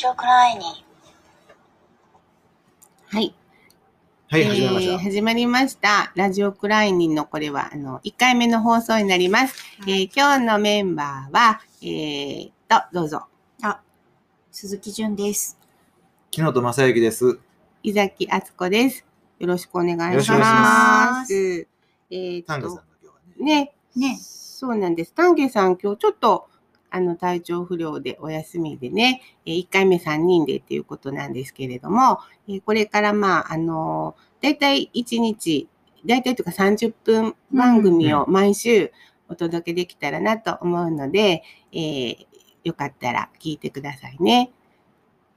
ジオクライニー。はい。はい、始めました。えー始まりました。ラジオクライニンのこれは、あの、1回目の放送になります。えー今日のメンバーは、えー、と、どうぞ。鈴木純です。木本正幸です。伊崎敦子です。よろしくお願いします。よろしくお願いしますえーっ丹下さんと、が今日はね。ね、ね。そうなんです。丹下さん、今日ちょっと、あの、体調不良でお休みでね、え1回目3人でっていうことなんですけれども、えーこれからまあ、あのー、だいたい1日、だいたいというか30分番組を毎週お届けできたらなと思うので、えーよかったら聞いてくださいね。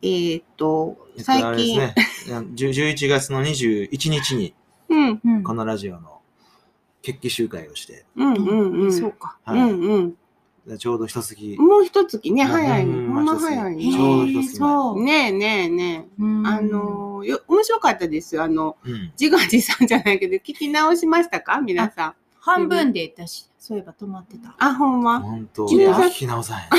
えーっと、えっと、最近、ね。10 11月の21日に、このラジオの決起集会をして、うん、うん、うん。そうか。はいうん、うん。でちょうど一月、もう一月ね、うん早い。ほうんんま早いね。ちょうど一月前そう。ねえねえねえ。うんあ、のーよ、面白かったですよ。あの、うん。自画自賛じゃないけど、聞き直しましたか？皆さん。半分で私、そういえば止まってた。あ、ほんま。本当、聞き直さへん。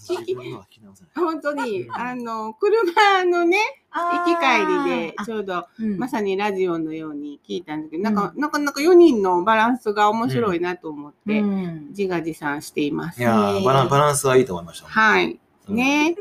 自分のは聞き。本当にう、んあの、車のね、行き帰りで、ちょょうど、うんまさにラジオのように聞いたんだけど、なんか、なかなか4人のバランスが面白いなと思って、うん自画自賛しています。いやーバランバランスはいいと思いました。はい。うんね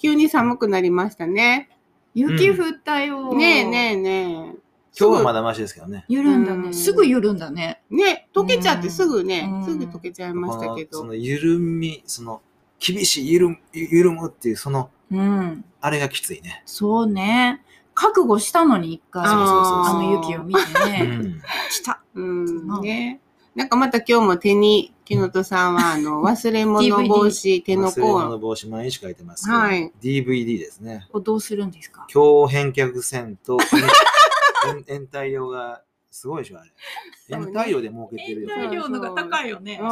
急に寒くなりましたね。雪降ったよ。ねえねえねえ。今日はまだマシですけどね。緩んだね。うんすぐ緩んだね。ね、溶けちゃってすぐね、うんすぐ溶けちゃいましたけど。その緩み、その、厳しい緩む緩むっていう、その、うん。あれがきついね。そうね。覚悟したのに一回、そうそうそうあの雪を見てうね。ん。来た。うん、ね。なんかまた今日も手に、木本さんは、あの、忘れ物防止、手の忘れ物甲。防止毎日書いてますけど、はい DVD ですね。をどうするんですか強返却線と延延滞量がすごいでしょ、あれ。延滞量で儲けてるよ。延滞量のが高いよねうん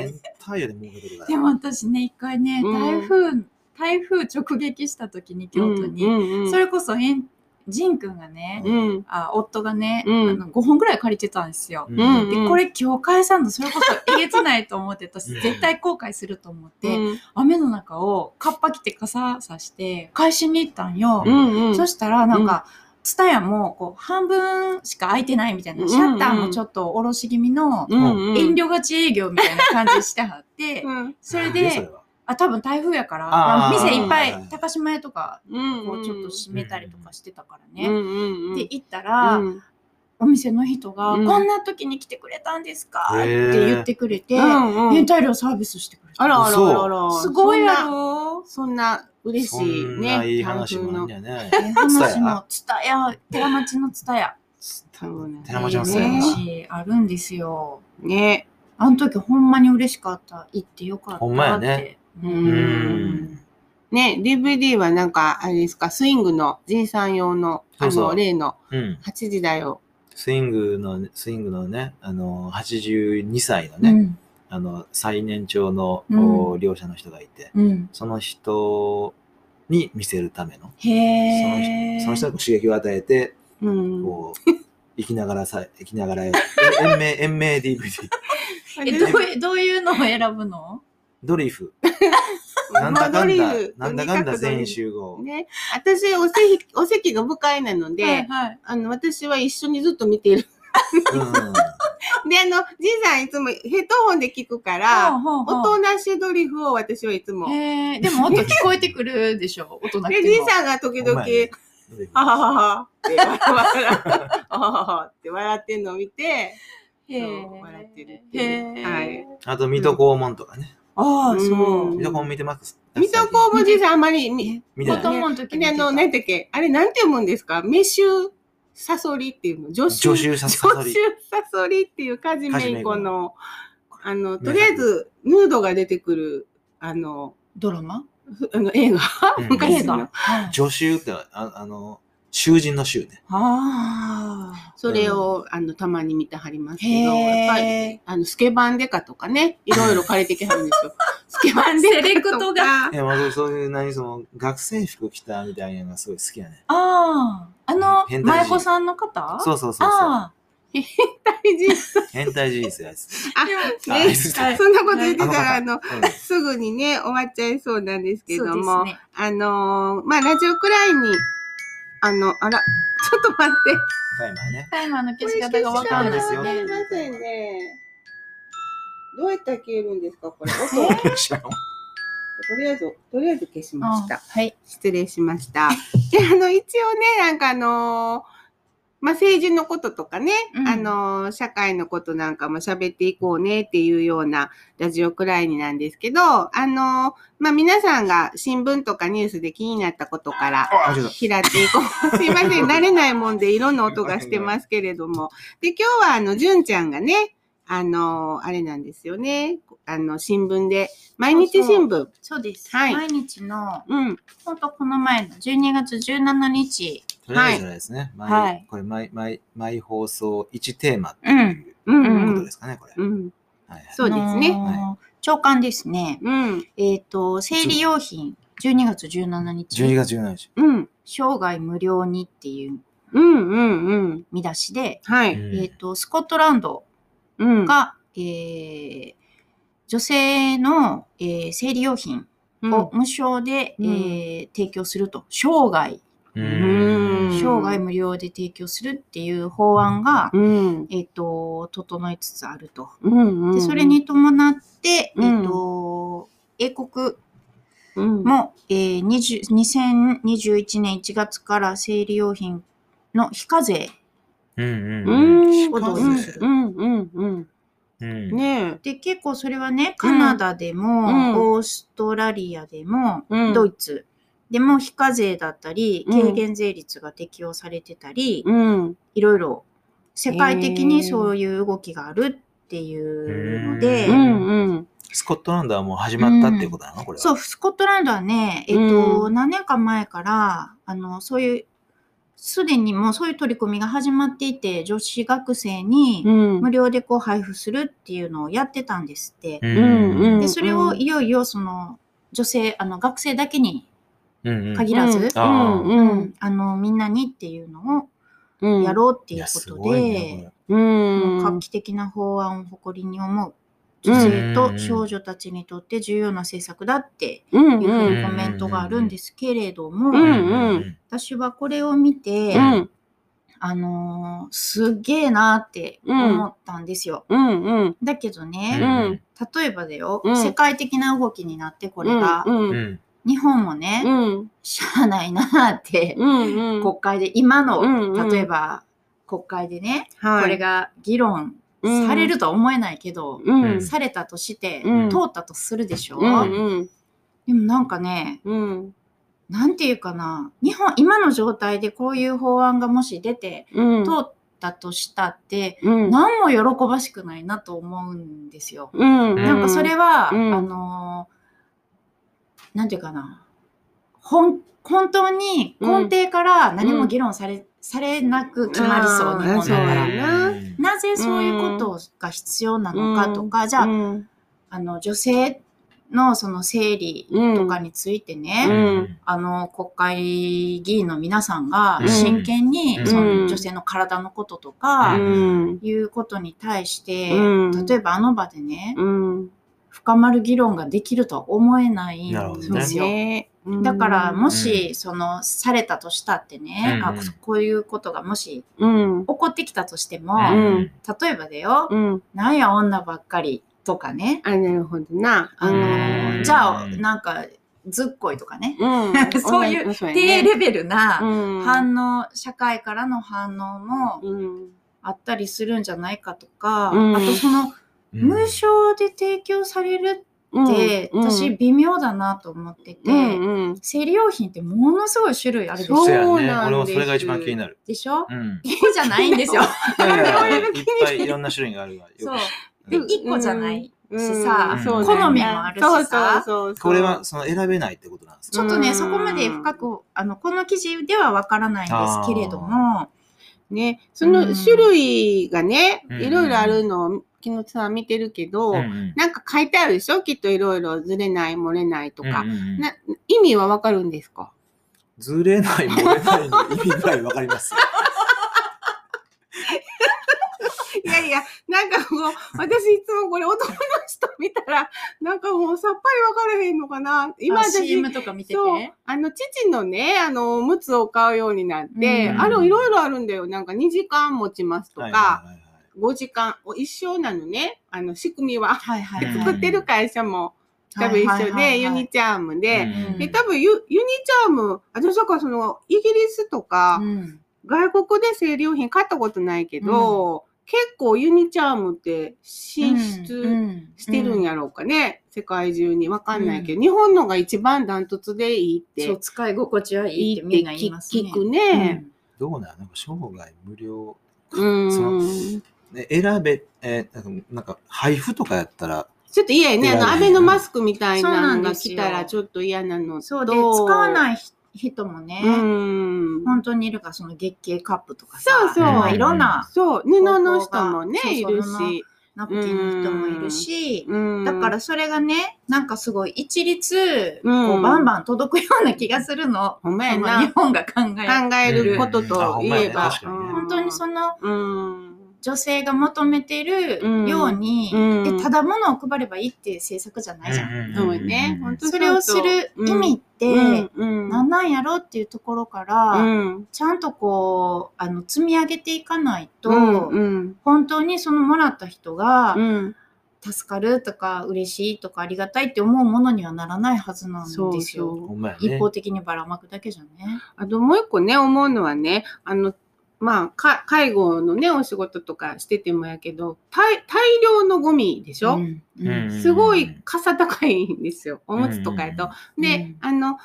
延滞量で儲けてるから。でも私ね、一回ね、うん台風、台風直撃した時に京都に、うんうんそれこそえん、ジンくんがね、うん。あ夫がね、うんあの5本ぐらい借りてたんですよ。うんうんで、これ今日返さんの、それこそえげつないと思って、私うん絶対後悔すると思って、うん雨の中をカッパ着て傘さして返しに行ったんよ。うんうん。そしたらなんか、ツタヤもこう半分しか開いてないみたいな、シャッターもちょっとおろし気味の遠慮がち営業みたいな感じしてはって、うん。それで、あ、多分台風やから、店いっぱはい高島屋とか、うんこうちょっと閉めたりとかしてたからうんね。で、行ったら、うんお店の人が、うんこんな時に来てくれたんですか？っへーて言ってくれて、うんうん延滞料サービスしてくれた。あらあらあらあら。すごいやそんなろそんな嬉しそいんね。ないい話台風のもあんやね。え話も、つたや、寺町のつたや。そうなん寺町のねそうやな話あるんですよ。ね。あの時ほんまに嬉しかった。行ってよかったって。ほんまやねううんん。ね、DVD はなんか、あれですか、スイングの G さん用の、あそうそうの、例のうん。8時だよ。スイングの、スイングのね、あの、82歳のね、うん。あの、最年長の、うんお両者の人がいて、うん。その人に見せるための、へえ。その人に刺激を与えて、うん。こう、生きながらさ、生きながら、え延命、延命 DVD。え、どういう、どういうのを選ぶの？ドリフ。なんだかんだなんだかんだ全員と集合。ね。私、お席、お席が不快なので、はいはい。あの、私は一緒にずっと見てる。うん。で、あの、じいさんいつもヘッドホンで聞くから、音なしドリフを私はいつも。へえ、でも音聞こえてくるでしょ、音なくで。じいさんが時々、ははははって笑はははって笑ってんのを見て、笑ってるってはいあと、水戸黄門とかね。ああ、そう。うん水戸黄門見てます？水戸黄門じいさんあんまり見、子見てない。供の時にで、あの、何だっけあれなんて読むんですか？メシュサソリっていうの？助手。助手サソリ助手サソリっていうカジメイコの、あの、とりあえ名ず、ヌードが出てくる、あの、ドラマ？ふあの映画、うん。昔の。はい。助手って、ああの、囚人の囚ね。ああ。それを、あの、たまに見てはりますけど、やっぱり、あの、スケバンデカとかね、いろいろ借りてきはるんですよ。スケバンデカとか。セレクトがいや、まあ、そういう、何、その、学生服着たみたいなのがすごい好きやね。ああ。あの、舞子さんの方？そうそうそうそう。ああ。大事変態事実やつ。あ、あね、はいそんなこと言ってたら、あの、うんすぐにね、終わっちゃいそうなんですけども、ね。あのーまあ、ラジオくらいに、あの、あら、ちょっと待って。タイマーね。タイマーの消し方がわかんないですよわかりませんね。どうやったら消えるんですか、これ。音。とりあえず、とりあえず消しました。はい。失礼しました。で、あの、一応ね、なんかあのーまあ、政治のこととかね、うんあのー社会のことなんかも喋っていこうねっていうようなラジオくらいになんですけど、あのーまあ、皆さんが新聞とかニュースで気になったことから。拾っていこう。すいません、慣れないもんでいろんな音がしてますけれども。で、今日はあの、純ちゃんがね、あの、あれなんですよね。あの、新聞で、毎日新聞。そうです。はい毎日の、うん。ほんとこの前の12月17日。とりあえずですね。毎はいこれ毎、毎、毎放送1テーマってうん。いうことで。すかね、これ。うん。はいはいそうですねあのー長官ですね。うん。えっ、と、生理用品、12月17日。12月17日。うん。生涯無料にっていううん、うん、うん。見出しで、はい。うんえっ、と、スコットランドうん。が、えー女性の、えー生理用品うんを無償で、うんえー提供すると、生涯。生涯無料で提供するっていう法案が、うん。えっ、と、整いつつあると。うん。うん。で、それ、に伴って、うんえっ、と、英国うん。も、えー、20 2021年1月から生理用品の非課税うんううんん。を導入する。うん、うん、うん。うん。ねで、結構それはね、カナダでも、うんオーストラリアでも、うんドイツでも非課税だったり、うん軽減税率が適用されてたり、うん。いろいろ世界的にそういう動きがあるっていうので、へーうん、うん。スコットランドはもう始まったっていうことなのこれは。そう、スコットランドはね、えっ、と、うん何年か前から、あの、そういう、すでにもうそういう取り組みが始まっていて、女子学生にうん。無料でこう配布するっていうのをやってたんですって。で、それをいよいよその女性、あの学生だけに限らず、うんあのみんなにっていうのうんをやろうっていうことで、ね。うん。画期的な法案を誇りに思う女性と少女たちにとって重要な政策だってうん、いうふううん。にコメントがあるんですけれども、私はこれを見て、うん、あのーすっげえなって思ったんですよ。うん、うん。だけどうね、ん。例えばだよ、うん。世界的な動きになってこれが、日本もね、うん、しゃあないなって。国会で今の、例えば国会でね、はい、これが議論されるとは思えないけど、うん、されたとして、うん。通ったとするでしょ、うん、うん、でもなんかね、うん、なんていうかな、日本、今の状態でこういう法案がもし出て、うん、通ったとしたって、うん、何も喜ばしくないなと思うんですよ。うん、なんかそれは、うん。あのーなんていうかな、本本当に根底から何も議論され,、されなく決まりそう、うん。日本だから。やななぜそういうことが必要なのかとか、じゃあ,、うん、あの女性のその生理とかについてね、うん。あの国会議員の皆さんがうん。真剣にうん。その女性の体のこととか、うん、いうことに対して、うん。例えばあの場でね、うん、深まる議論ができるとは思えないなるほどんですよ。ねだからもうし、そのされたとしたってね、あうん。こういうことがもしうん、起こってきたとしても、うん。例えばだよ、うん、なんや女ばっかりとかね、あ、なるほどな。あのうん。じゃあなんかずっこいとかね、うん、そういう低レベルなうん、反応、社会からの反応もうん、あったりするんじゃないかとか、うん。あとそのうん。無償で提供されるって、うん私、微妙だなと思ってて、うん、うん、生理用品ってものすごい種類あるでしょ？そうやね。なんです。俺もそれが一番気になる。でしょ？うん。一個じゃないんですよ。いやいや いやいっぱいいろんな種類があるそう。うん。で、一個じゃない。うんしさ。うん。好みもあるしさ。そうそうそうこれはその選べないってことなんですか？ちょっとね、うんそこまで深く、あの、この記事ではわからないんですけれども、ね、その種類がね、うん。いろいろあるのを、木野さん見てるけど、うんうんなんか書いてあるでしょ？きっといろいろずれない、漏れないとか。うんうんうんな意味はわかるんですか？ずれない、漏れないの意味ぐらいわかりますよ。やいや、なんかもう、私いつもこれ男の人見たら、なんかもうさっぱりわからへんのかな。今あ私、CM とか見てて？そう、あの、父のね、あの、おむつを買うようになって、うんあの、いろいろあるんだよ。なんか2時間持ちますとか、はいはいはいはい5時間、一緒なのね、あの、仕組みは。はいはいはい。作ってる会社も。多分一緒で、ユニチャームで、うん。で、多分ユユニチャーム、私だからその、イギリスとか、うん。外国で生理用品買ったことないけど、結構ユニチャームって進出してるんやろうかね、世界中に。わかんないけど、日本のが一番ダントツでいいっそう、て、使い心地はいいいってみんな言いますね。聞くね。どうなんなんか生涯無料。うん。選べ、えーなんかなんか配布とかやったら、ょっと嫌やね。あの、アベノマスクみたいそうなのがなんですよ来たらちょっと嫌なのと。そうで、使わない人もね、うん。本当にいるから、その月経カップとかさ、そうそうまあいろんなそう、布の人もね、いるし。ナプキンの人もいるし、うんだからそれがね、なんかすごい一律、うんこうバンバン届くような気がするの。ほんまやな。日本が考える。考えることといえば。本当にそのうん。女性が求めてるように、うん。でただ物を配ればいいっていう政策じゃないじゃん。そうね。本当それをする意味って、うんうん。何なんやろっていうところから、うん。ちゃんとこう、あの、積み上げていかないと、うんうん。本当にそのもらった人がうん。助かるとか嬉しいとかありがたいって思うものにはならないはずなんですよ。そうそう。一方的にばらまくだけじゃね。あともう一個ね、思うのはね、あの、まあ、か介護のね、お仕事とかしててもやけど、大大量のゴミでしょ、うんうん。すごい傘高いんですよ。おむつとかやと。で、あの、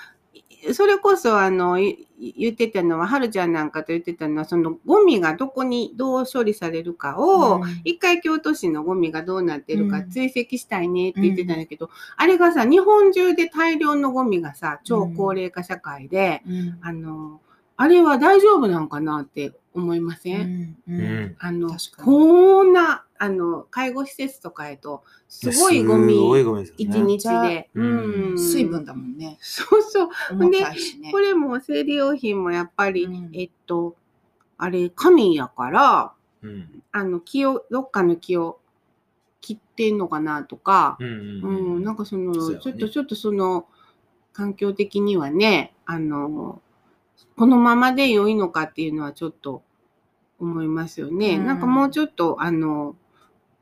それこそ、あの、い言ってたのは、はるちゃんなんかと言ってたのは、そのゴミがどこにどう処理されるかを、うん。一回京都市のゴミがどうなってるかうん。追跡したいねって言ってたんだけど、あれがさ、日本中で大量のゴミがさ、超高齢化社会で、うん。あの、あれは大丈夫なんかなって思いません、うん。あのこんな、あの、介護施設とかへと、すごいゴミ一ね。日で。水分だもんね。そうそう。重たいしね。これも生理用品もやっぱり、うんえっと、あれ、紙やから、うん。あの、木を、どっかの木を切ってんのかなとか、うん。なんかその、ちょっと、ちょっとその、環境的にはね、あの、このままで良いのかっていうのはちょっと思いますよね。うん。なんかもうちょっと、あの、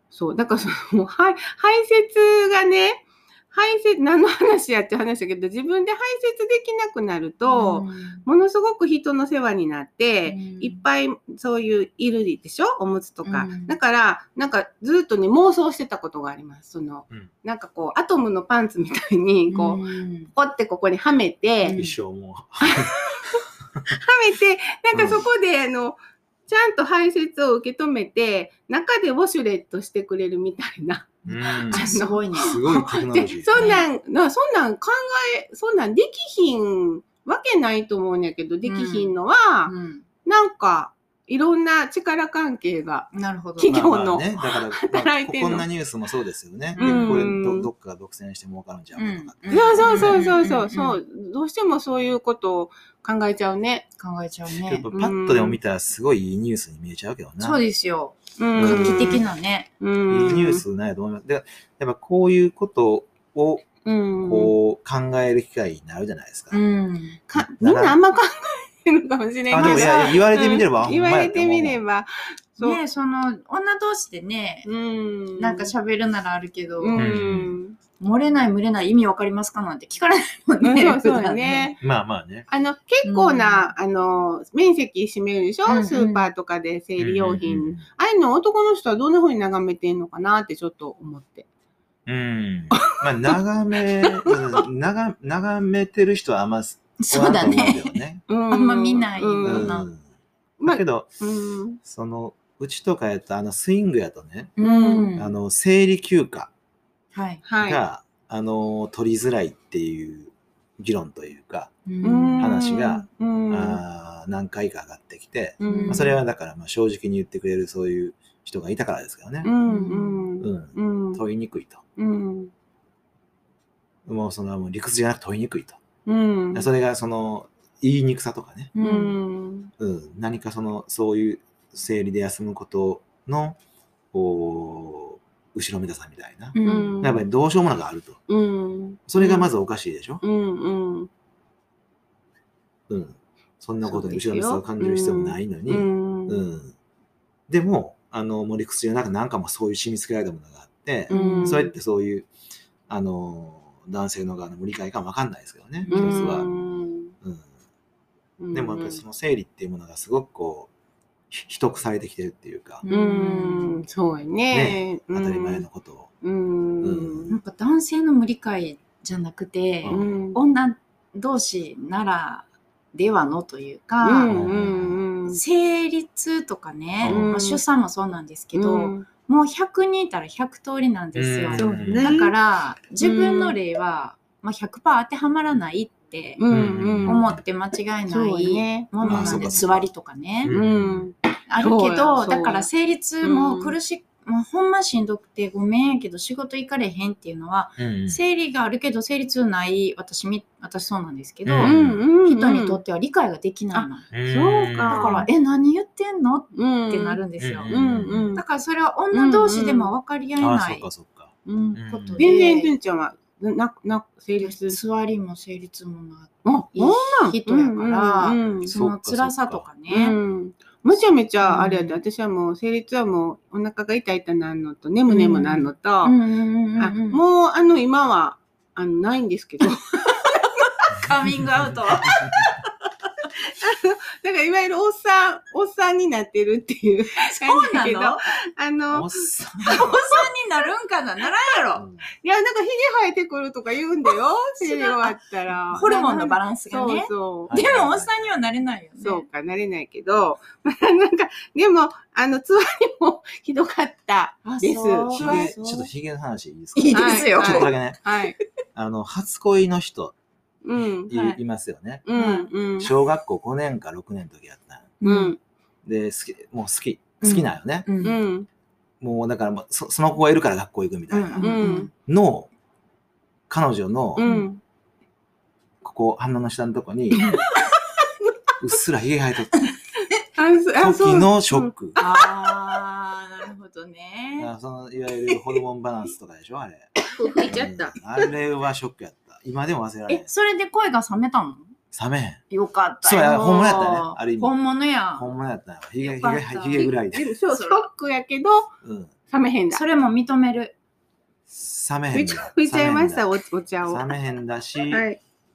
そう、だからその、排排泄がね、排泄、何の話やって話だけど、自分で排泄できなくなると、ものすごく人の世話になって、うん。いっぱいそういういるでしょ？おむつとか。うん。だから、なんかずっとね、妄想してたことがあります。その、うん。なんかこう、アトムのパンツみたいに、こう、うん。ポってここにはめて、うん一生も。は めて、なんかそこで、あの、ちゃんと排泄を受け止めて、中でウォシュレットしてくれるみたいな。すごいね。すごいテクノロで、ジー。そんなん、なそんなん考え、そんなんできひんわけないと思うんやけど、できひんのは、うんなんか、いろんな力関係が。なるほど。企業のまあまあね、だから、まあ働いてんのこんなニュースもそうですよね。うんこれど、どっかが独占して儲かるんじゃんとか。うんそうそうそうそうそう、うんどうしてもそういうことを考えちゃうね。考えちゃうねと。パッとでも見たらすごいいいニュースに見えちゃうけどな。そうですよ。うん画期的なね。ういいん。ニュースないと思います。で、やっぱこういうことをうん。こう考える機会になるじゃないですか。うん。かみんなあんま考えてるかもしれあ、ないでもいやいや言われてみれば、うん言われてみれば。ば。そう。ねその、女同士でね、うん。なんか喋るならあるけど、うん。漏れない漏れない意味わかりますかなんて聞かれないもんね。そうそうね。まあまあね。あの、結構な、あの、面積占めるでしょ、うんうんスーパーとかで生理用品。うんうんああいうの男の人はどんな風に眺めてんのかなってちょっと思って。うん。まあ、眺め、眺眺めてる人はあんまそうだね。あんま見ないうんうん。なまあだけど、うん。その、うちとかやったあのスイングやとね、うん。あの、生理休暇はい。はい。が、あの、取りづらいっていう議論というか、うん話が、うん、あー何回か上がってきて、うんまあ、それはだからまあ正直に言ってくれるそういう人がいたからですけどねう。んうんうん。うん問いにくいと。うんもうそのもう理屈じゃなく問いにくいと。うんそれがその言いにくさとかね、う。うんんうん、何かそのそういう生理で休むことのこう、後ろめたさみたいな。うんやっぱりどうしようもなくあると。うん。それがまずおかしいでしょ？うんうん。うん。そんなことに後ろめたさを感じる必要もないのに。ううん。ん。でも、あの、もう理屈じゃなくなんかもそういう締め付けられたものがあって、うんそうやってそういう、あの、男性の側の無理解かもわかんないですけどね、一つは。うん。でもやっぱりその生理っていうものがすごくこう、ひ秘匿されてきてるっていうか、うん、そうやね。当たり前のことを。うん。なんか男性の無理解じゃなくて、うん。女同士ならではのといううか、んうんうん。生理痛とかね、うんまあ、出産もそうなんですけど、うんもう100人いたら100通りなんですよ。うん。だから自分の例は、まあ、100%当てはまらないって。思って間違いないねものなんで座りとかね。あるけどだから生理痛も苦しい、もうほんましんどくてごめんやけど仕事行かれへんっていうのは、うん生理があるけど生理痛ない私み私そうなんですけど、うんうんうん。人にとっては理解ができないの。そうかだから、え、何言ってんの？っうんてなるんですよ。うんうんうんだからそれは女同士でも分かり合えああ、ないそっかそっか。うん。ことで、全然、純ちゃんは、な、な、成立。座りも生理痛もなあ、いい人やから、うんうんその辛さとかうね、ん。むちゃめちゃあれやで、うん。私はもう、生理痛はもう、お腹が痛い痛いなんのと、眠眠なんのと、あもう、あの、今は、あの、ないんですけど、カミングアウト。ら、いわゆるおっさん、おっさんになってるっていうそうなの感じだけど、あおのっ、さん。おばさんになるんかな？ならんやろ。いや、なんか、ひげ生えてくるとか言うんだよ、生理終わったら。ホルモンのバランスがね。そうそう。でも、おっさんにはなれないよね。そうか、なれないけど、まあ、なんか、でも、あの、つわりもひどかったです。そうひはいげ、ちょっとひげの話いいですか？いいですよ。はいちょっとだけね、はい。あの、初恋の人うん。い,、はいいますよね。うん。うん。小学校5年か6年の時やったのうん。で、好き、もう好き、好きなんよね。うんう。ん。もうだからもうそ、その子がいるから学校行くみたいな。うんうんの、彼女の、うん。ここ、鼻の下のとこに、うっすらひげ生えとった時のショック。あー、なるほどね。あそのいわゆるホルモンバランスとかでしょあれ。吹いちゃった。うんあれはショックやった。今でも忘れられなえい、。それで声が冷めたの？冷めへん。よかったそうやよ。本物やったねある意味本物や。本物やったんや。ひげ、ひげ、よかったひげぐらいで。そう、ショックやけど、うん。冷めへんだ。それも認める。冷めへんだ。吹いちゃいました、冷おお茶を。はめへんだし、い。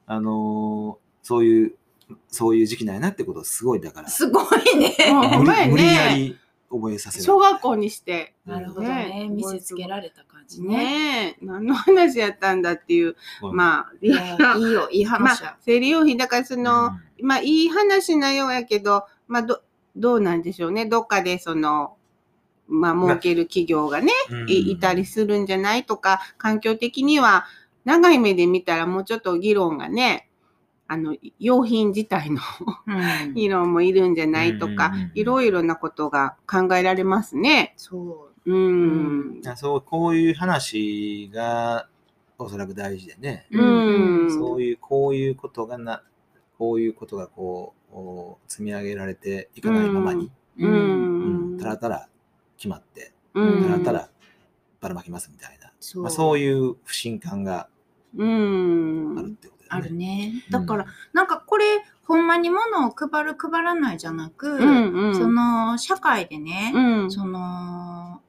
あのーそういう、そういう時期なんやなってことをすごいだから。すごいね。もうほんまや無理無理やね。り覚えさせる。小学校にして。なるほどね。ね見せつけられた感じね。ねえ、何の話やったんだっていう。あ、まあ、いいいいよ、いいま話やあ。、生理用品、だからその、うんまあ、いい話なようやけど、まあ、ど、どうなんでしょうね。どっかでその、まあ、儲ける企業がね、うんいいたりするんじゃないとか、環境的には、長い目で見たらもうちょっと議論がね、あの、用品自体のうん 議論もいるんじゃないとかいろいろなことが考えられますね。そう。うん。そう、こういう話がおそらく大事でね。うんそういう、こういうことがな、こういうことがこう、積み上げられていかないままに、ううんん。たらたら決まって、うんたらたらばらまきますみたいな。そうまあ、そういう不信感がうん。あるってことあだよね。るね。だから、なんかこれ、ほんまに物を配る配らないじゃなく、うんうん。その、社会でね、うん。その、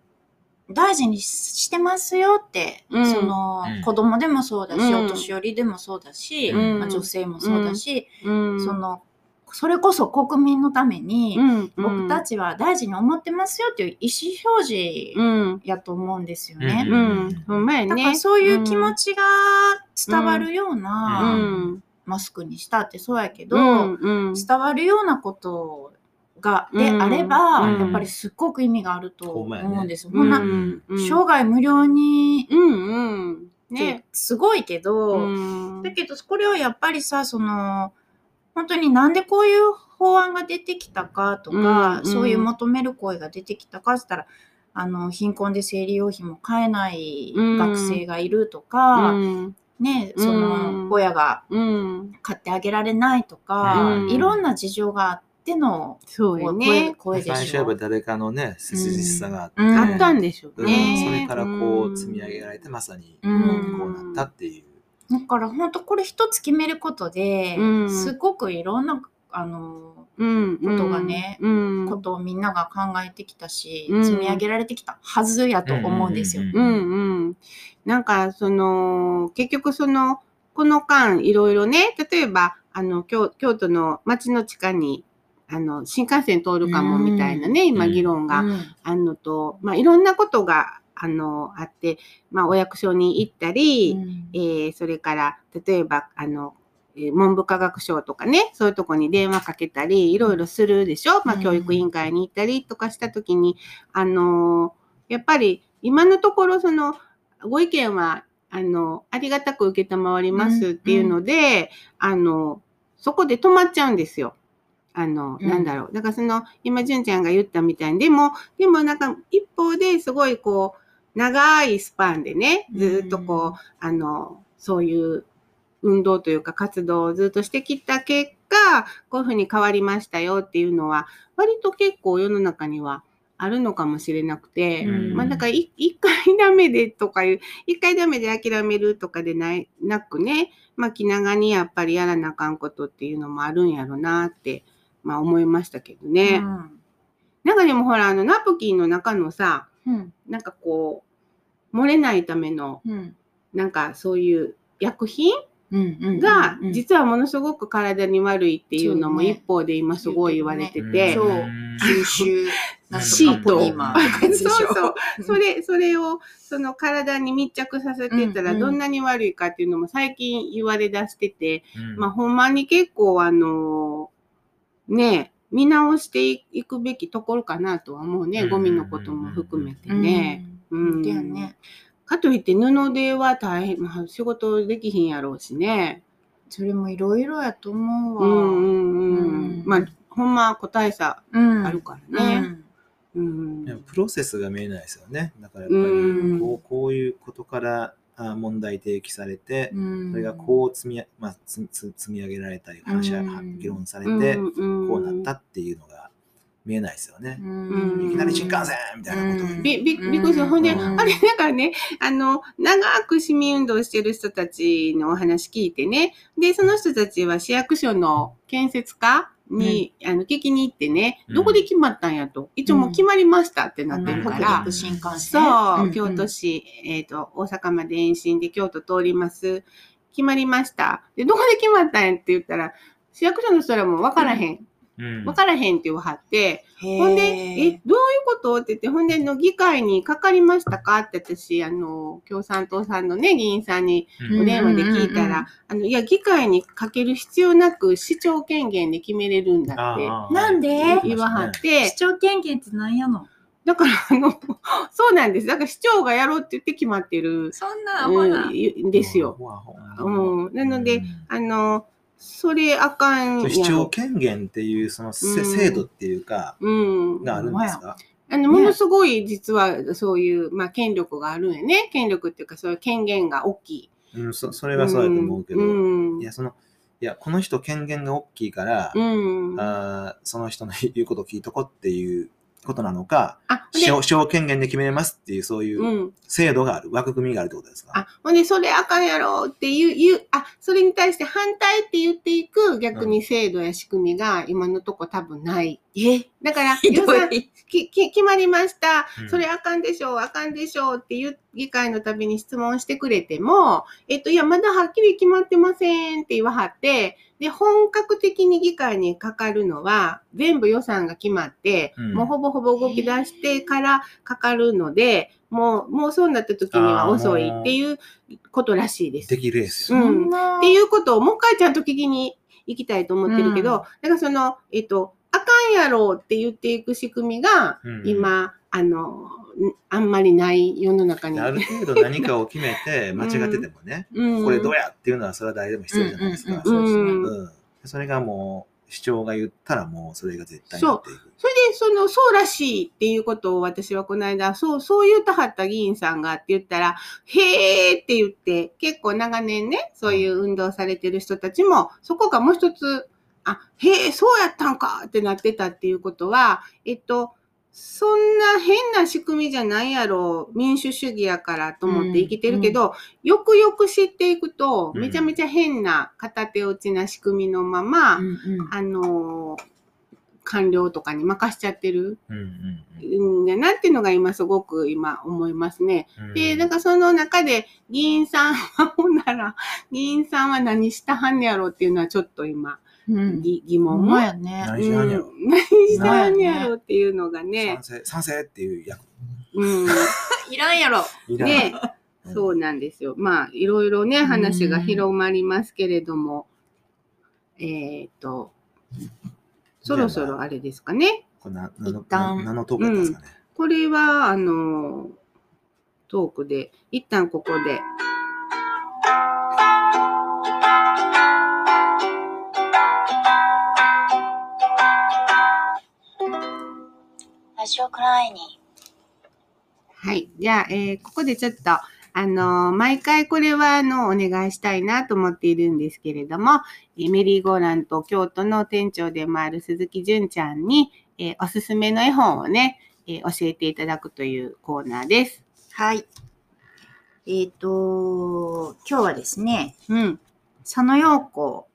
大事にしてますよって、うん。その、うん。子供でもそうだし、うん。お年寄りでもそうだし、うん。まあ、女性もそうだし、うん、その、それこそ国民のために、うん、僕たちは大事に思ってますよっていう意思表示うん、やと思うんですようね。だからそういう気持ちが伝わるよううな、ん、マスクにしたってそうやけど、うん、うん、伝わるようなことが、でうん。あれば、うん。やっぱりすっごく意味があると思うんですよ。うこんな、ん、生涯無料にうん、うん、ね。すごいけど、うん。だけどこれをやっぱりさ、その、本当になんでこういう法案が出てきたかとか、うんそういう求める声が出てきたかって言ったら、あの、貧困で生理用品も買えない学生がいるとか、うん、ね、その、うん。親がうん、買ってあげられないとか、うん。いろんな事情があって、ってのそうよ声ね。声で最初はやしょっぱ誰かのね、切実さがあって、うんあったんでしょううんね。それからこううん積み上げられて、まさにうこうんなったっていう。だから本当これ一つ決めることで、うんすごくいろんなあのうんことがねうんことをみんなが考えてきたし、うん積み上げられてきたはずやと思うんですよ。うんうんうん。なんか、その、結局その、この間、いろいろね、例えば、あの、京京都の街の地下に、あの、新幹線通るかもみたいなね、今うん。議論がうん。あるのと、まあ、いろんなことが、あの、あって、まあ、お役所に行ったり、えーそれから、例えば、あの、えー文部科学省とかね、そういうとこに電話かけたり、いろいろするでしょ？まあ、うん。教育委員会に行ったりとかしたときに、あのーやっぱり、今のところ、その、ご意見は、あの、ありがたく受けたまわりますっていうので、あの、そこで止まっちゃうんですよ。あの、うん。なんだろう。だからその、今、純ちゃんが言ったみたいに、でも、でもなんか、一方ですごいこう、長いスパンでね、ずーっとこう、あの、そういう運動というか活動をずっとしてきた結果、こういうふうに変わりましたよっていうのは、割と結構世の中にはあるのかもしれなくて、うん。まあだからい一回ダメでとかいう、一回ダメで諦めるとかでないなくね、まあ気長にやっぱりやらなあかんことっていうのもあるんやろなって、まあ思いましたけどね。なんかでもほら、あのナプキンの中のさ、うん。なんかこう、漏れないための、うん。なんかそういう薬品うんうんがうん。実はものすごく体に悪いっていうのも一方で今すごい言われてうんて、そううん吸収シート。そうそう。それ、それをその体に密着させてたうんうん。らどんなに悪いかっていうのも最近言われ出してて、うん。まあほんまに結構あのね、見直していくべきところかなとは思うね、うんゴミのことも含めてね。うん。だよね。かといって布では大変、まあ、仕事できひんやろうしね。それもいろいろやと思うわ。うんうんうん。うんまあ、ほんま個体差うんあるからね。うん。でもプロセスが見えないですよね。だからやっぱりうんこうこういうことからあ問題提起されて、うん。それがこう積み,、まあ、つつ積み上げられたり話し議論されて、うんこうなったっていうのが見えないですよね。うん。いきなり新幹線みたいなこと。び、び、びっくりした。ほんで、うん。あれ、だからね、あの、長く市民運動してる人たちのお話聞いてね、で、その人たちは市役所の建設課に、あの、聞きに行ってね、うんどこで決まったんやと、一応もう決まりましたってなってるから、新幹線。そう、ん京都市、えっ、と、大阪まで延伸で京都通ります。決まりました。で、どこで決まったんやって言ったら、市役所の人らも分からへん。うん。分からへんって言わはって、ほんで、え、どういうことって言って、ほんで、の議会にかかりましたか？って私、あの、共産党さんのね、議員さんにうん。お電話で聞いたうんうんうんら、あの、いや、議会にかける必要なく市長権限で決めれるんだってなんで？言わはって市、長権限って何やの？だから、あの、そうなんです。だから市長がやろうって言って決まってる。そんな。うんですよ。。うん。なのであの、それあかんやろそう市長権限っていうそのせうん制度っていうか、うん。があるんですか、あの、ものすごい実はそういう、まあ、権力があるんやね。権力っていうか、そういう権限が大きい。うん、そそれはそうだと思うけど、うん。いや、その、いや、この人権限が大きいから、うん。あーその人の言うことを聞いとこっていうことなのか、あ、で市長市長権限で決めれますっていうそういううん制度がある、枠組みがあるってことですか、あ、ほんで、それあかんやろっていう、いう、あ、それに対して反対って言っていく逆に制度や仕組みが今のとこ多分ない。え？だから、予算い。きき決まりましたうん。それあかんでしょう、あかんでしょうっていう議会のたびに質問してくれても、えっと、いや、まだはっきり決まってませんって言わはって、で、本格的に議会にかかるのは、全部予算が決まって、うん。もうほぼほぼ動き出してからかかるので、もう、もうそうなった時には遅いっていうことらしいです。できるですよ。うん。っていうことをもう一回ちゃんと聞きに行きたいと思ってるけど、うん。だからその、えっと、あかんやろうって言っていく仕組みが、うん。今、あの、んあんまりない世の中に。ある程度何かを決めて 間違っててもね、うんこれどうやっていうのはそれは誰でも必要じゃないですか。それがもう市長が言ったらもうそれが絶対になっていく。それで、その、そうらしいっていうことを私はこの間、そう、そう言うたはった議員さんがって言ったら、へーって言って、結構長年ね、そういう運動されてる人たちも、そこがもう一つ、あ、へえ、そうやったんかってなってたっていうことは、えっと、そんな変な仕組みじゃないやろ、民主主義やからと思って生きてるけど、よくよく知っていくと、うん。めちゃめちゃ変な片手落ちな仕組みのまま、うんうん。あのー官僚とかに任しちゃってるうんうなっていうのが今すごく今思いますね。うん。で、なんかその中で議員さんはほんなら、議員さんは何したはんねやろっていうのはちょっと今、疑ほ問も。んまやね。何しはんねやろうんやろっていうのがね賛。成賛成っていう役うん。いらんやろ。ね、そうなんですよ。まあ、いろいろね、話が広まりますけれども、えっ、と、そろそろあれですかね。これな何の一旦何のトークやったんですかね。これは、あの、トークで、一旦ここで。はい。じゃあ、えーここでちょっと、あのー毎回これは、あの、お願いしたいなと思っているんですけれども、えーメリーゴーランド京都の店長でもある鈴木純ちゃんに、えーおすすめの絵本をね、えー教えていただくというコーナーです。はい。えっ、と、今日はですね、うん。佐野陽子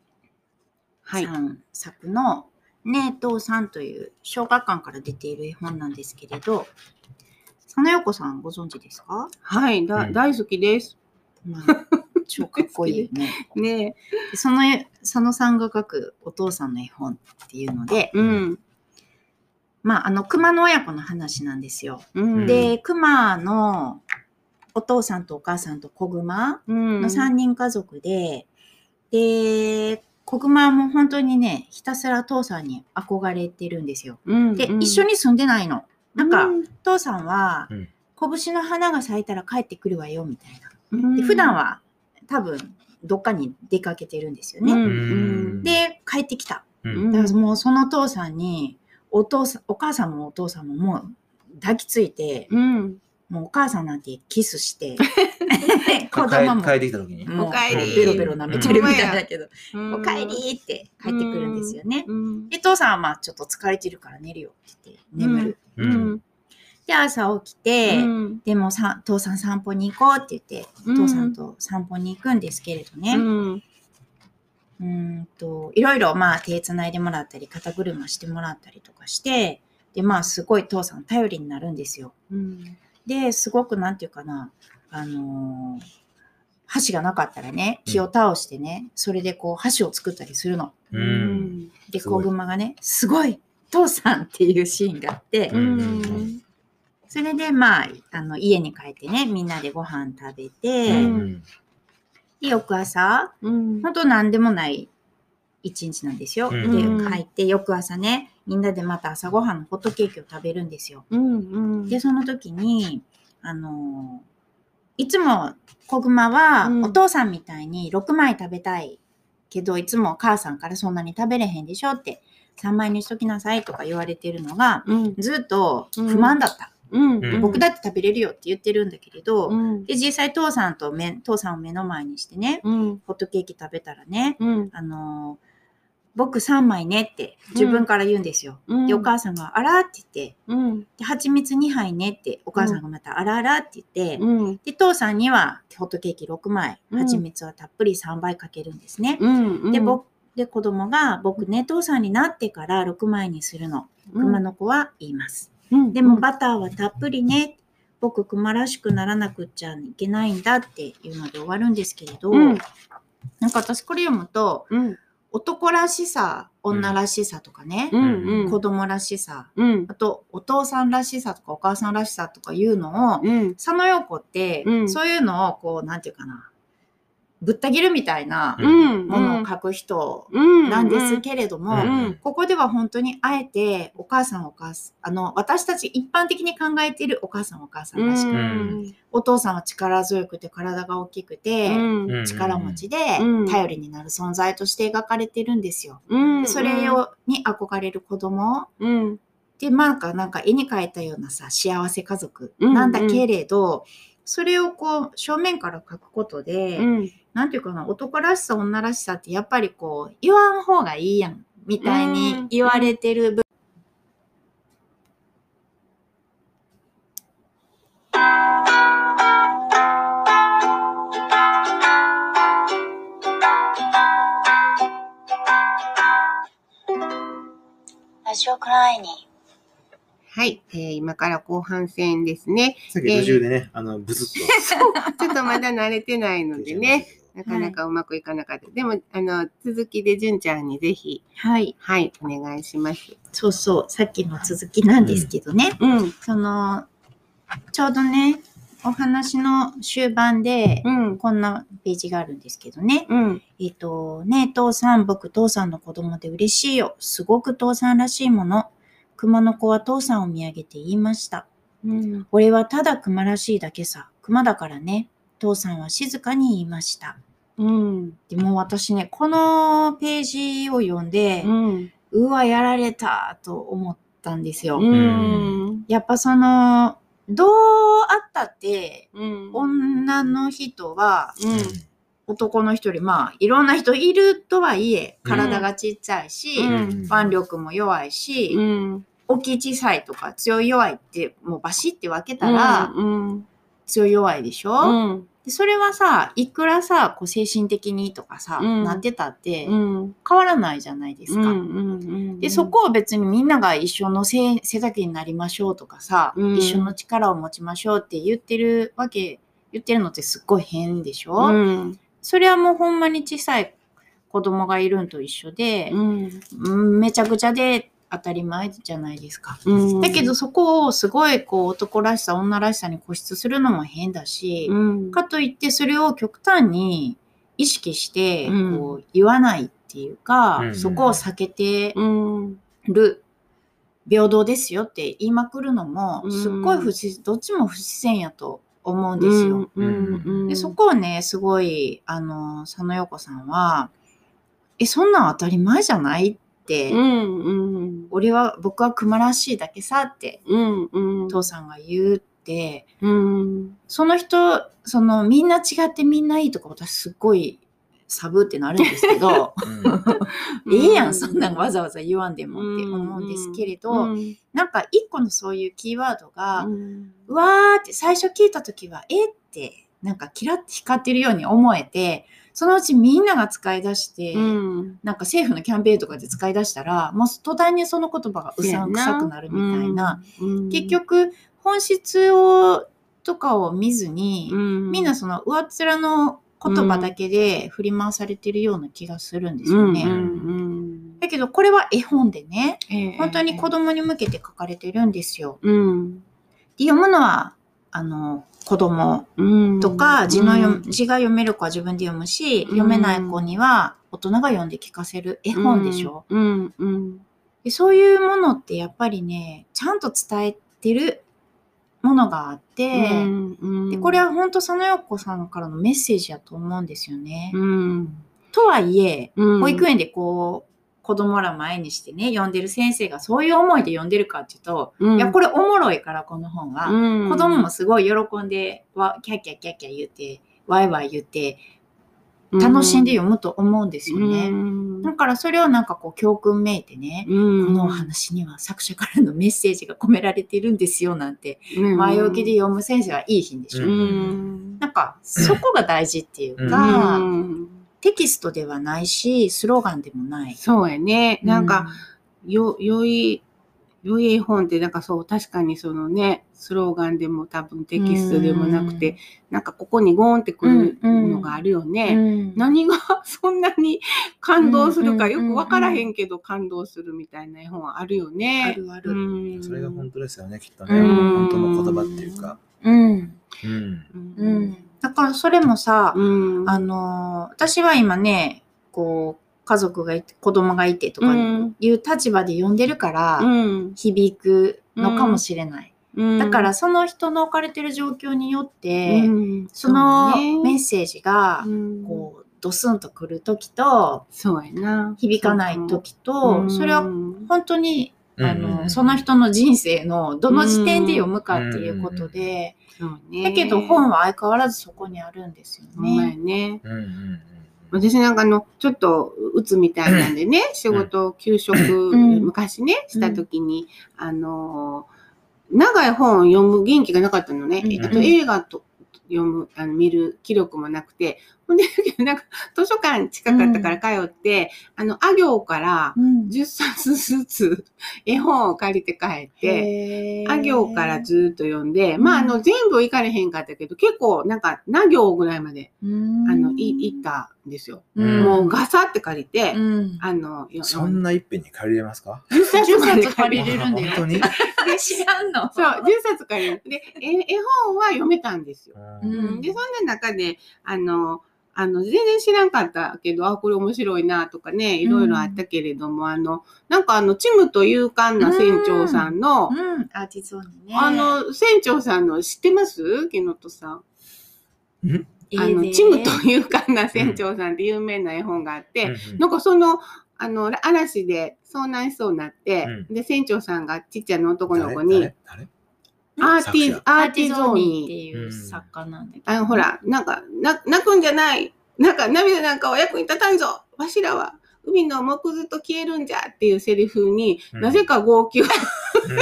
はい。さん作の、ねえ、父さんという小学館から出ている絵本なんですけれど、佐野陽子さんご存知ですか、はい。だ、うん大好きです。まあ、超かっこいいよね。ねでその佐野さんが描くお父さんの絵本っていうので、うん。まあ、あの、熊の親子の話なんですよ。うん。で、熊のお父さんとお母さんと子熊うん、の3人家族で、で、子熊も本当にね、ひたすら父さんに憧れてるんですよ。うん、で、一緒に、に住んでないの。なんか、うん父さんはうん、拳の花が咲いたら帰ってくるわよ、みたいな。うんで普段、は多分、どっかに出かけてるんですよね。うんうんで、帰ってきた。うんだからもうその父さんに、お父さん、お母さんもお父さんももう抱きついて、うん。もうお母さんなんてキスして、子帰供も帰ってきた時に。もうおかえりベロベロ舐めてるみたいだけど、うんおかえりって帰ってくるんですよね。うん。で、父さんはまあちょっと疲れてるから寝るよって言って眠る。で、朝起きて、うんでもさ父さん散歩に行こうって言って、うん父さんと散歩に行くんですけれどね、うんと、いろいろまあ手つないでもらったり、肩車してもらったりとかして、で、まあすごい父さん頼りになるんですよ。うん。で、すごくなんていうかな、あのー箸がなかったらね、木を倒してね、それでこう箸を作ったりするの。うん。で、子熊がね、すごい父さんっていうシーンがあって、ううんん。それでまあ、あの家に帰ってね、みんなでご飯食べて、うんで、翌朝、うん。本当なんでもない一日なんですよ。うんで、帰って翌朝ね、みんなでまた朝ごはんのホットケーキを食べるんですよ。うん。で、その時に、あのーいつも子熊はうんお父さんみたいに6枚食べたいけど、いつもお母さんからそんなに食べれへんでしょって、3枚にしときなさいとか言われてるのが、うん。ずっと不満だった。うん。僕だって食べれるよって言ってるんだけれど、うん。で、実際父さんとめ父さんを目の前にしてね、うん。ホットケーキ食べたらね、うん。あのー僕3枚ねって自分から言うんですよ。うん。で、お母さんがあらって言って、うん。で、蜂蜜2杯ねって、お母さんがまたあらあらって言って、うん。で、父さんにはホットケーキ6枚、うん蜂蜜はたっぷり3倍かけるんですね。うん。で、僕、で、子供が、僕ね、父さんになってから6枚にするの。熊の子は言います。うん。でも、バターはたっぷりね。僕、熊らしくならなくっちゃいけないんだっていうので終わるんですけれど、うん。なんか私これ読むと、うん。男らしさ、女らしさとかね、うん。子供らしさ、うん。あとお父さんらしさとかお母さんらしさとかいうのを、うん。佐野陽子って、うんそういうのをこう、なんていうかな、ぶった切るみたいなうん。ものを書く人うん。なんですけれども、うんここでは本当にあえてお母さんお母さん、あの、私たち一般的に考えているお母さんお母さんらしく、うん。お父さんは力強くて体が大きくて、うん。力持ちでうん頼りになる存在として描かれてるんですよ。うん。でそれをに憧れる子供うん。で、なんか、なんか絵に描いたようなさ、幸せ家族うんなんだけれど、それをこう、正面から描くことで、うん。なんていうかな、男らしさ、女らしさってやっぱりこう、言わん方がいいやん。みたいに言われてる部ラジオクライニはい、えー今から後半戦ですね。さっき途中でね、あの、ブツッと。ちょっとまだ慣れてないのでね、なかなかうまくいかなかった。でも、あの、続きで純ちゃんにぜひ、はいはい、お願いします。そうそうさっきの続きなんですけどね、うん、そのちょうどねお話の終盤で、うん、こんなページがあるんですけどね。うん、えっ、と、ねえ、父さん、僕、父さんの子供で嬉しいよ。すごく父さんらしいもの。熊の子は父さんを見上げて言いました。うん、俺はただ熊らしいだけさ。熊だからね。父さんは静かに言いました。うん、でも私ね、このページを読んで、うん、うわ、やられたと思ったんですよ。うん、やっぱその、どうあったって、うん、女の人はうん、男の人よりまあいろんな人いるとはいえうん。体がちっちゃいし、うん。腕力も弱いし、うん、大きい小さいとか強い弱いってもうバシって分けたらうん、強い弱いでしょ、うん、でそれはさいくらさこう精神的にとかさ、うん。なってたってうん、変わらないじゃないですか。うん、でそ、こを別にみんなが一緒の背背丈になりましょうとかさ、うん。一緒の力を持ちましょうって言ってるわけ言ってるのってすっごい変でしょ、うん、それはもうほんまに小さい子供がいるんと一緒で、めちゃくちゃで当たり前じゃないですか。うん、だけど、そこをすごいこう男らしさ女らしさに固執するのも変だし、うん、かといってそれを極端に意識してうん。こう言わないっていうか、うん。そこを避けてうん、る平等ですよって言いまくるのもうん。すっごい不自どっちも不自然やと思うんですよ。うん、うん、でそこをねすごいあの佐野陽子さんは「えそんなん当たり前じゃない?」って、うん、うん、俺は僕は熊らしいだけさってうん、うん、父さんが言うってうん、その人そのみんな違ってみんないいとか私すっごいサブってなるんですけど うん。ええやんそんなんわざわざ言わんでもって思うんですけれど、うん、なんか一個のそういうキーワードが、うん、うわーって最初聞いた時はえってなんかキラッて光ってるように思えてそのうちみんなが使い出して、うん、なんか政府のキャンペーンとかで使い出したらもう途端にその言葉がうさんくさくなるみたいな、うん、結局本質をとかを見ずに、うん、みんなその上っ面の言葉だけで振り回されてるような気がするんですよね。だけどこれは絵本でねええ。本当に子供に向けて書かれてるんですよ。うん、で読むのはあの子供うん、とか字の字が読める子は自分で読むし、うん。読めない子には大人が読んで聞かせる絵本でしょ、うん、うん、でそういうものってやっぱりねちゃんと伝えてるものがあって、うん、でこれは本当佐野陽子さんからのメッセージだと思うんですよね。うん、とはいえうん、保育園でこう子供ら前にしてね読んでる先生がそういう思いで読んでるかっていうと、うん、いやこれおもろいからこの本は、うん、子供もすごい喜んでわキャッキャッキャッキャ言ってワイワイ言って楽しんで読むと思うんですよね。うん、だからそれをなんかこう教訓めいてね、うん、このお話には作者からのメッセージが込められてるんですよなんて、うん、前置きで読む先生はいい日でしょ。ううん、なんかそこが大事っていうか、うん、テキストではないしスローガンでもない。そうやね。なんか、よ、良い、良い絵本って、なんかそう、確かにそのね、スローガンでも多分テキストでもなくて、なんかここにゴーンってくるのがあるようん、ね。うん何が そんなに 感動するかうんうんうんうんよくわからへんけど感動するみたいな絵本あるよあね。るある。うんそれが本当ですよね、きっとね。うん本当の言葉っていうか。うん。うん。う。ん。だからそれもさ、うん。あのー私は今ね、こう、家族がいて、子供がいてとかうんいう立場で読んでるから、うん。響くのかもしれない。うんだから、その人の置かれてる状況によって、うんそのメッセージが、うんこう、ドスンとくるときと、そうやな。響かないときと、それは本当に、あの、その人の人生のどの時点で読むかっていうことで。だけど本は相変わらずそこにあるんですよね。ね。うんうんうん私なんかあの、ちょっと、うつみたいなんでね、仕事、休職、ん昔ね、した時に、あのー、長い本を読む元気がなかったのね。うんあと映画と読む、あの、見る気力もなくて、ほんで、なんか、図書館近かったから通って、あの、あ行からうん。10冊ずつ絵本を借りて帰って、へー。あ行からずっと読んで、うん。まあ、あの、全部行かれへんかったけど、結構、なんか、な行ぐらいまで、うん。あの、い行ったんですよ。うん。もうガサって借りて、うん。あの、よそんないっぺんに借りれますか？10冊まで10冊借りれるんだよ本当に？知らんの？そう、10冊借りる。で、え絵本は読めたんですよ。ううんん、で、そんな中で、あの、あの、全然知らんかったけど、あ、これ面白いなとかね、いろいろあったけれども、あの、なんかあの、チムと勇敢な船長さんの、うん、アーティゾーにね。あの、船長さんの知ってます？木本さん。あの、チムと勇敢な船長さんって有名な絵本があって、うんなんかその、あの、嵐で遭難しそうになって、うで、船長さんがちっちゃな男の子誰？に、誰？誰？アーティアアーティゾーニーってニいう作家なんだけど。あの、ほら、なんか、な、泣くんじゃない。なんか、涙なんかは役に立たんぞ。わしらは、海の木図と消えるんじゃっていうセリフに、うん。なぜか号泣、う ん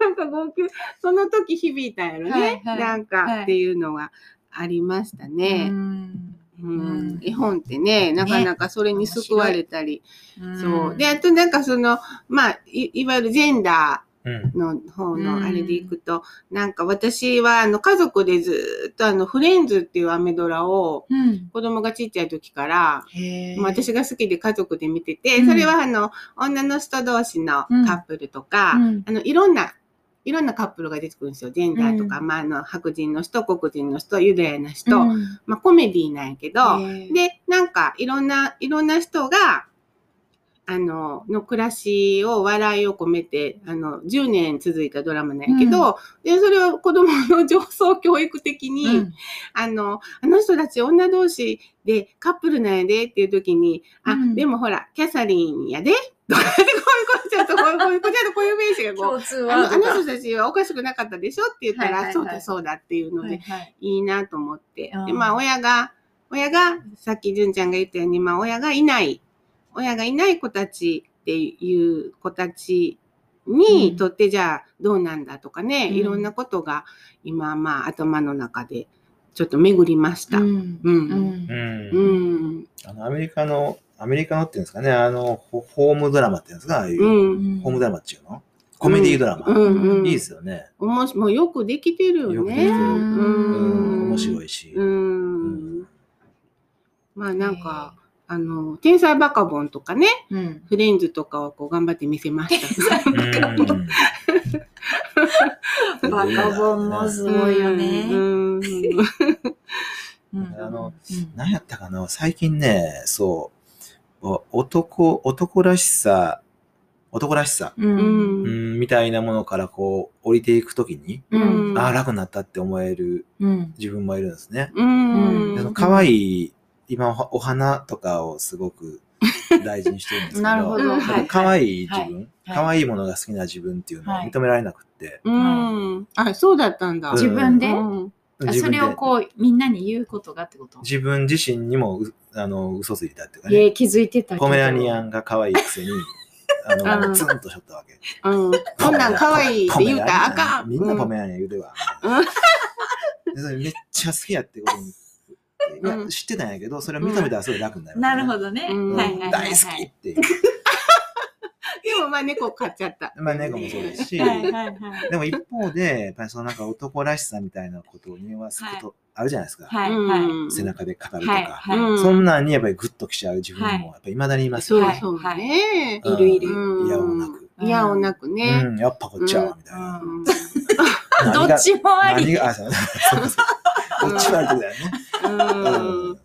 なんか号泣、その時響いたんやろね。はいはい。なんか、はいっていうのがありましたね。うん。うん。うん。絵本ってね、なかなかそれに救われたり。うん。そう。で、あとなんかその、まあ、いいわゆるジェンダうんーの方うん。のあれでいくと、なんか私はあの家族でずっとあのフレンズっていうアメドラをうん。子供がちっちゃい時から、へー。まあ私が好きで家族で見てて、うん。それはあの女の人同士のカップルとか、うん。あのいろんな、いろんなカップルが出てくるんですよ。ジェンダーとか、うまああの白人の人、黒人の人、ユダヤの人、うん。まあコメディなんやけど、で、なんか、いろんな、いろんな人が、あの、の暮らしを笑いを込めて、あの、10年続いたドラマなんやけど、で、それを子供の上層教育的に、うん。あの、あの人たち女同士でカップルなんやでっていう時に、あ、うん。でもほら、キャサリンやでとかこういうこと、ちょっとこういう、こういう、こういうこういう名詞が。こう、あの、あの人たちはおかしくなかったでしょって言ったら、はいはいはい。そうだそうだっていうので、はいはい。いいなと思って。で、まあ、親が、親が、さっき純ちゃんが言ったように、まあ、親がいない、親がいない子たちっていう子たちにとって、じゃあ、どうなんだとかね、うんいろんなことが、今、まあ、頭の中で、ちょっと巡りました。ううん。んう。うんんうん。あのアメリカの、アメリカのっていうんですかね、あの、ホホームドラマっていうんですか、ああいう、うん。ホームドラマっていうの？コメディードラマ。うん。うん。いいですよね。おもしもうよくできてるよね。よくできてるううん、ん。面白いし。う。うんまあなんか、あの、天才バカボンとかね、うんフレンズとかをこう頑張って見せました。うんバカボンもすごいようね。あのうん何やったかな最近ね、そう、お男、男らしさ、男らしさ、ううん。ううん。ん、みたいなものからこう、降りていくときに、うんああ、楽になったって思えるうん自分もいるんですね。うん。可愛い、今おお花とかをすごく 大事にしてるんですけど、なるほど。うん。はい可愛い自分、はい。可愛いものが好きな自分っていうのを認められなくって、うん。あ、そうだったんだ。自分で？うん。あそ自分で。れをこうみんなに言うことがってこと？自分自身にもうあの嘘ついたっていうかね、気づいてたポメラニアンが可愛いくせに、あの、うん。ツンとしとったわけ。うん。こんなん可愛いって言うたらあかん。みんなポうん。メラニアン言うては。めっちゃ好きやってことに。いやうん。知ってたんやけど、それを認めたらすごい楽になる、なるほどね、うん。はいはいはいはい。大好きっていう。でもまあ猫飼っちゃった。まあ猫もそうですし、はいはいはい。でも一方で、やっぱりそのなんか男らしさみたいなことを匂わすことあるじゃないですか。はいうん。はい背中で語るとか。はいはい。うん。そんなんにやっぱりグッときちゃう自分もやっぱり未だにいますよね。そうそうね。うんい。るいる。うん。嫌をなく。いやおなくね。うん、やっぱこっちやわ、みたいな。どっちもあり。何が、あ、そうそうそう。どっちもありだよね。うん。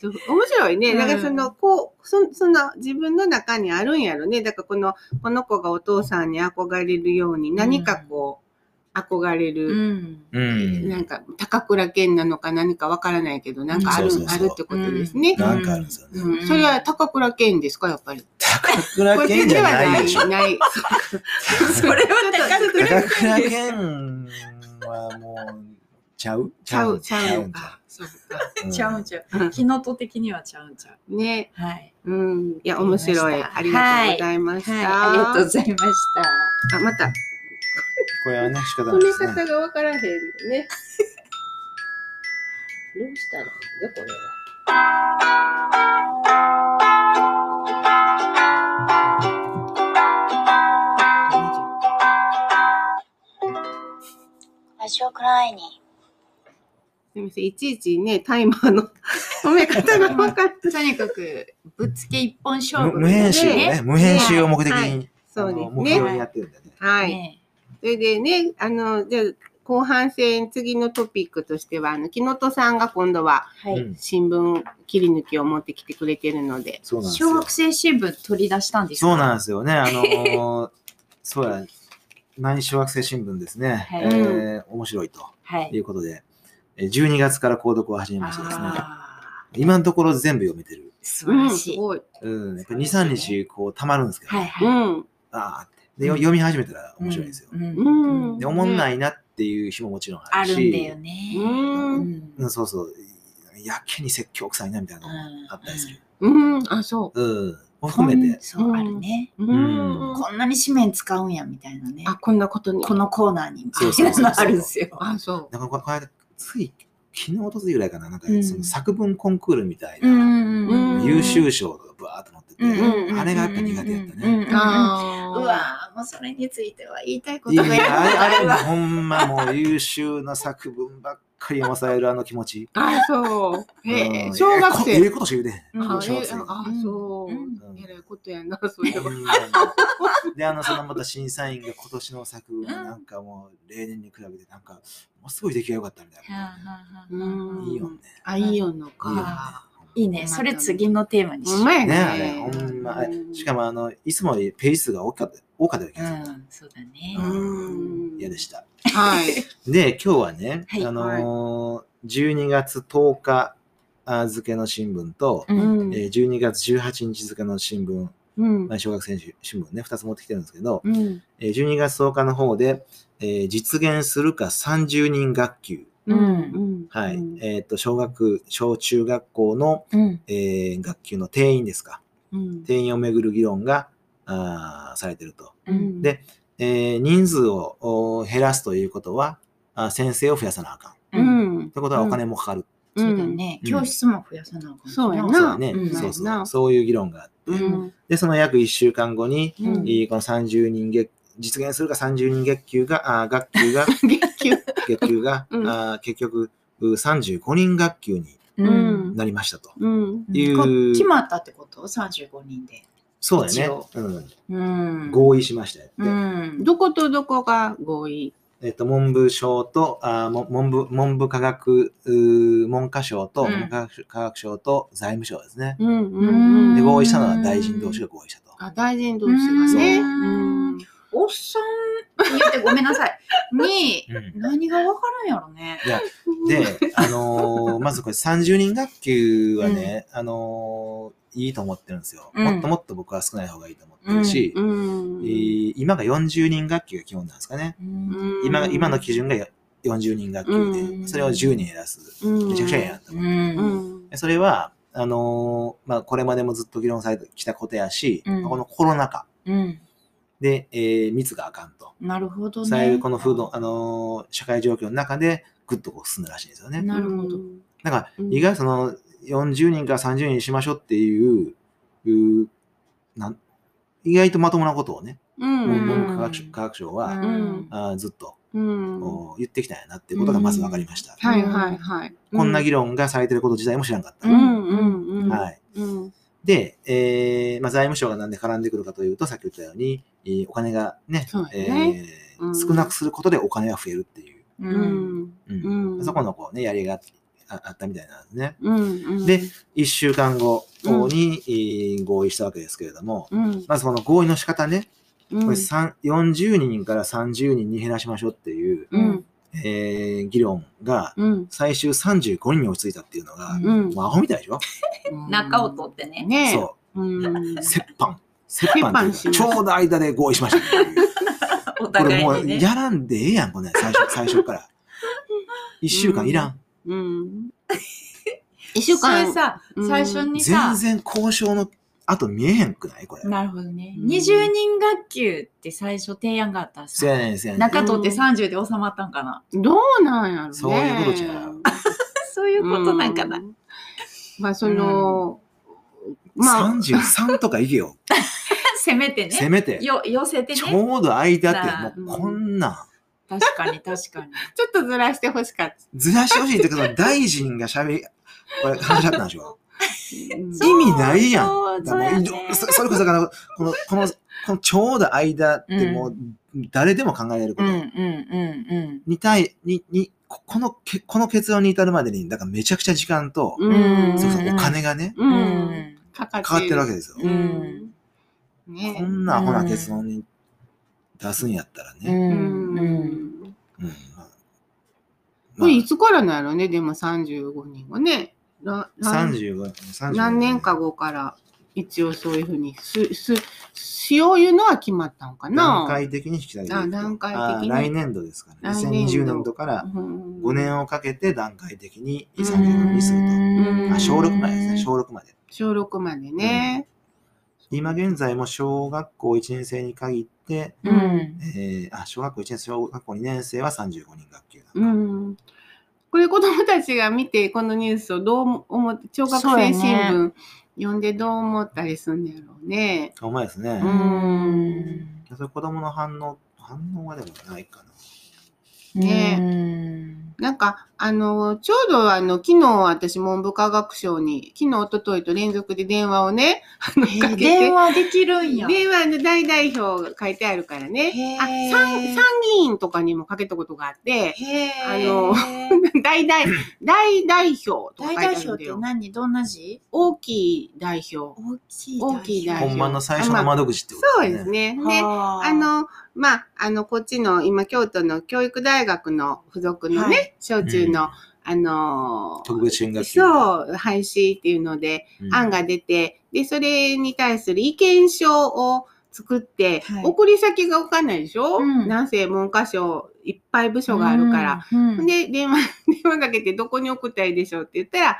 面白いね。だからその、こう、そその自分の中にあるんやろね。だからこの、この子がお父さんに憧れるように何かこう、憧れうる、ん。うん。なんか高倉健なのか何かわからないけど、なんかある、あるってことですね。なんかあるんですよね。うん。それは高倉健ですか、やっぱり？高倉健じゃないでしょ。ない。それは高倉高倉健はもう、ちゃう？ちゃう。ちゃうんちゃう？そうちゃうんちゃう。うんキノト的にはちゃうんちゃう。ね。はい。うん。いや、面白い。ありがとうございました。はい。ありがとうございました。あ、また、これはね、仕方ないですね。方がわからへんね。どうしたらいいんだ、これは。ラジオクライニすみません。いちいちね、タイマーの 止め方がわからない。とにかく、ぶっつけ一本勝負。無無編集をね、無編集を目的はいに、そうですね。標にやってるんだね。はい。ねそれでね、あの、じゃあ後半戦、次のトピックとしては、あの、木本さんが今度は新聞切り抜きを持ってきてくれてるので、そうなんですよ小学。生新聞取り出したんですか？そうなんですよね。あのー そうや、何小学生新聞ですね。はいえー面白いとはいい。うことで、えー12月から購読を始めましてですね。あ今のところ全部読めてる。ー素うん、晴らしい。すごい。うん、やっぱり2、3日こう溜まるんですけど、はいうはい。ん。あーってでよ読み始めたら面白いですよ。うんうんで、おもんないなっていう日ももちろんああるし、るんだよね。う。うんんうん、そうそう、やけに説教臭いなみたいなのもあったりする。うん、あ、そうん、を含めて、そう、あるね。う。んこんなに紙面使うんやみたいなね。あ、こんなことに。このコーナーにそうそうそう あるんですよ。あ、そう。だからここの間、つい昨日、おとついぐらいかな、なんかうん。その作文コンクールみたいな、んうん優秀賞がブワーっと載ってて、うんあれがやっぱ苦手やったね。うわーもうそれについては言いたいことがいっぱいあれあれもあるわ。ほんまもう優秀な作文ばっかり読まされるあの気持ち。あ、そう。へえ、うん小学生。ええことし言うで。うんあ、そううん。えらいことやな、それは。うんで、あの、そのまた審査員が今年の作なんかもう例年に比べてなんか、もうすごい出来が良かったみたいな。うんいいよね。あ、いいよのか。いいね。それ次のテーマにしよう。うまいねあれ、ね。ほんま。うんしかも、あの、いつもよりページ数が多かった、多かったような気がする。うん、そうだね。うん嫌でした。はい。で、今日はね、はいあのー12月10日付の新聞と、えー12月18日付の新聞、うんまあ小学生新聞ね、2つ持ってきてるんですけど、うんえー12月10日の方で、えー実現するか30人学級。うんはい。うんえっ、と、小学、小中学校の、うん。えー学級の定員ですか。うん定員をめぐる議論が、あーされてると。うんでえー人数をお減らすということは、あ先生を増やさなあかん。ううん。んということはお金もかかる。そうだね。うん教室も増やさなあかんしそうやなね、うんそうそなう。そういう議論があって。うんで、その約1週間後に、この30人月、実現するか30人月給が、あー学級が、月給月給が、うんあー結局、う35人学級にうん。なりましたと。うんいうこ決まったってこと ?35 人で。そうだよね。うん。うん。合意しましたよって。うん。どことどこが合意？えっと、文部省と、あ文部、文部科学、文科省と、うん文部科学科学省と財務省ですね。うんうんで、合意したのは大臣同士が合意したと。あ、大臣同士がね。おっさん言ってごめんなさい。に、うん何がわかるんやろね。いや、で、あのー まずこれ30人学級はね、あのーいいと思ってるんですよ、うんもっともっと僕は少ない方がいいと思ってるし、うんえー今が40人学級が基本なんですかね。うん今が今の基準が40人学級で、うんそれを10人減らす。うんめちゃくちゃええやんと思って。うんでそれは、あのーまあ、これまでもずっと議論されてきたことやし、うんこのコロナ禍うん。で、えー密があかんと。なるほどね。そういうこの風土、あのー社会状況の中でぐっとこう進んだらしいんですよね。なるほど。だから、うん意外とその40人から30人にしましょうっていう、いうなん意外とまともなことをね、うん文うん部科学省科学省は、うんあーずっと、うん言ってきたんやなっていうことがまず分かりました。はいはいはい。こんな議論がされてること自体も知らんかった。うんうんうん。はい。うんで、えーまあ、財務省がなんで絡んでくるかというと、さっき言ったように、えーお金がね、そうやえね。ーうん。少なくすることでお金が増えるっていう、う。うん。んうん。うん。そこのこう、ね、やりがああったみたいなんですね。うんうん。で、1週間後に、えー合意したわけですけれども、うん。まずこの合意の仕方ね、うん。これ3 40人から30人に減らしましょうっていう、うんえー議論がうん最終35人に落ち着いたっていうのが、うんもうアホみたいでしょ、中を取ってね。ねそうん。う、折半。折半っていうちょうど間で合意しました っていう。おこれもう。やらんでええやん、これ、最初最初から。1週間いらん。うん。一週それ間。さ、うん最初にさ全、然交渉の後見えへんくない？これ。なるほどね。うん20人学級って最初提案があったらさ、せやねんせやねん。中取って30で収まったんかな？どうなんやろね。そういうことじゃん そういうことなんかな？うまあ、その、まあ、33とかいけよ。せめてね。せめて。よ、寄せてちね。ょうど間ってもうこんなん。確かに確かに。ちょっとずらしてほしかった。ずらしてほしいってことは、大臣が喋り、これ話し合ったんでしょ？うんそう意味ないやん。それこそだから、この、この、このちょうど間ってもう、誰でも考えれること。うんうんうんに対、に、に、ここのけ、この結論に至るまでに、だからめちゃくちゃ時間と、ううんん。そうそうお金がね。かかかかってるわけですよ。こねんなアホな結論に出すんやったらね。うん。うん。うん。うん。まあこれいつからなんやろね、でも35人はね。らら35、35何年か後から一応そういうふうにす、す、しよういうのは決まったんかな。段階的に引き下げあ段階的にあ来年度ですから、来年度2020年度からうん5年をかけて段階的にうん35にするうんと。あ、小6までですね、小6まで。小6までね。今現在も小学校1年生に限って、うん。えーあ小学校1年生、小学校2年生は35人学級だ。うん。これ子供たちが見て、このニュースをどう思って、小学生新聞読んでどう思ったりするんだろうね。お前ですね。うんそれ子供の反応、反応はでもないかな。ねなんか、あの、ちょうどあの、昨日私文部科学省に、昨日、一昨日と連続で電話をね、あの、えーかけて。電話できるんや。電話の大代表が書いてあるからね。あ、参参議院とかにもかけたことがあって、へあの大 代、大代表とか書いてあ大代表って。何？どんな字？大きい代表。大きい大きい代表ほんまの最初の窓口ってことそうです。ね。で、はあの、まあ、あの、こっちの、今、京都の教育大学の付属のね、はい小中の、うんあの、特別支援学級。そう、廃止っていうので、うん案が出て、で、それに対する意見書を作って、はい送り先がわかんないでしょ、うんなんせ文科省いっぱい部署があるから。。うんで、電話、電話かけてどこに送ったらいいでしょうって言ったら、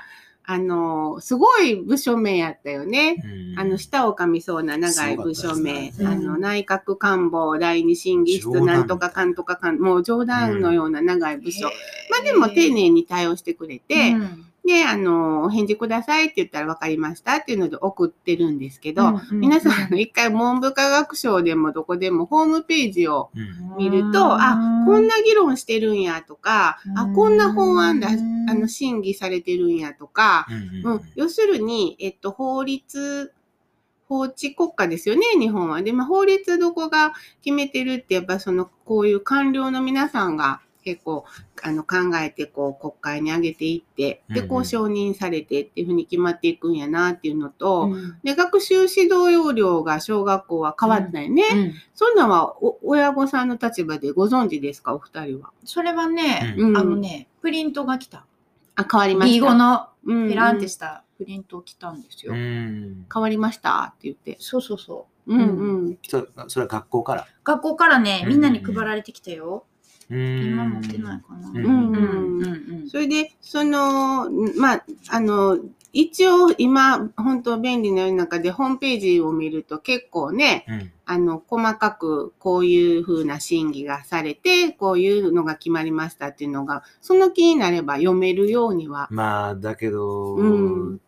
あの、すごい部署名やったよね。うん。あの、舌を噛みそうな長い部署名。ね。あの、内閣官房第二審議室なんとかかんとかかん、もう冗談のような長い部署。まあでも丁寧に対応してくれて、うんで、あの、お返事くださいって言ったら分かりましたっていうので送ってるんですけど、うんうん皆さん、あの、一回文部科学省でもどこでもホームページをうん。見ると、あ、こんな議論してるんやとか、あ、こんな法案だ、うんあの、審議されてるんやとか、うん。うん、要するに、えっと、法律、法治国家ですよね、日本は。で、まあ、法律どこが決めてるって、やっぱその、こういう官僚の皆さんが結構、あの、考えて、こう、国会に上げていって、で、こうんううん承認されてっていうふうに決まっていくんやなっていうのと、うんで、学習指導要領が小学校は変わったよね。うんそんなんはお、親御さんの立場でご存知ですか、お二人は。それはね、うんあのね、プリントが来た。あ、変わりました。B5 のうんペランってしたプリント来たんですよ。うん変わりましたって言って。そうそうそう。うんうん。それそれは学校から？学校からね、うんみんなに配られてきたよ。今今持ってないかな。うんうんうんそれで、その、まあ、あの、一応今、本当便利な世の中でホームページを見ると結構ね、うんあの、細かくこういう風な審議がされて、こういうのが決まりましたっていうのが、その気になれば読めるようには。まあ、だけど、うん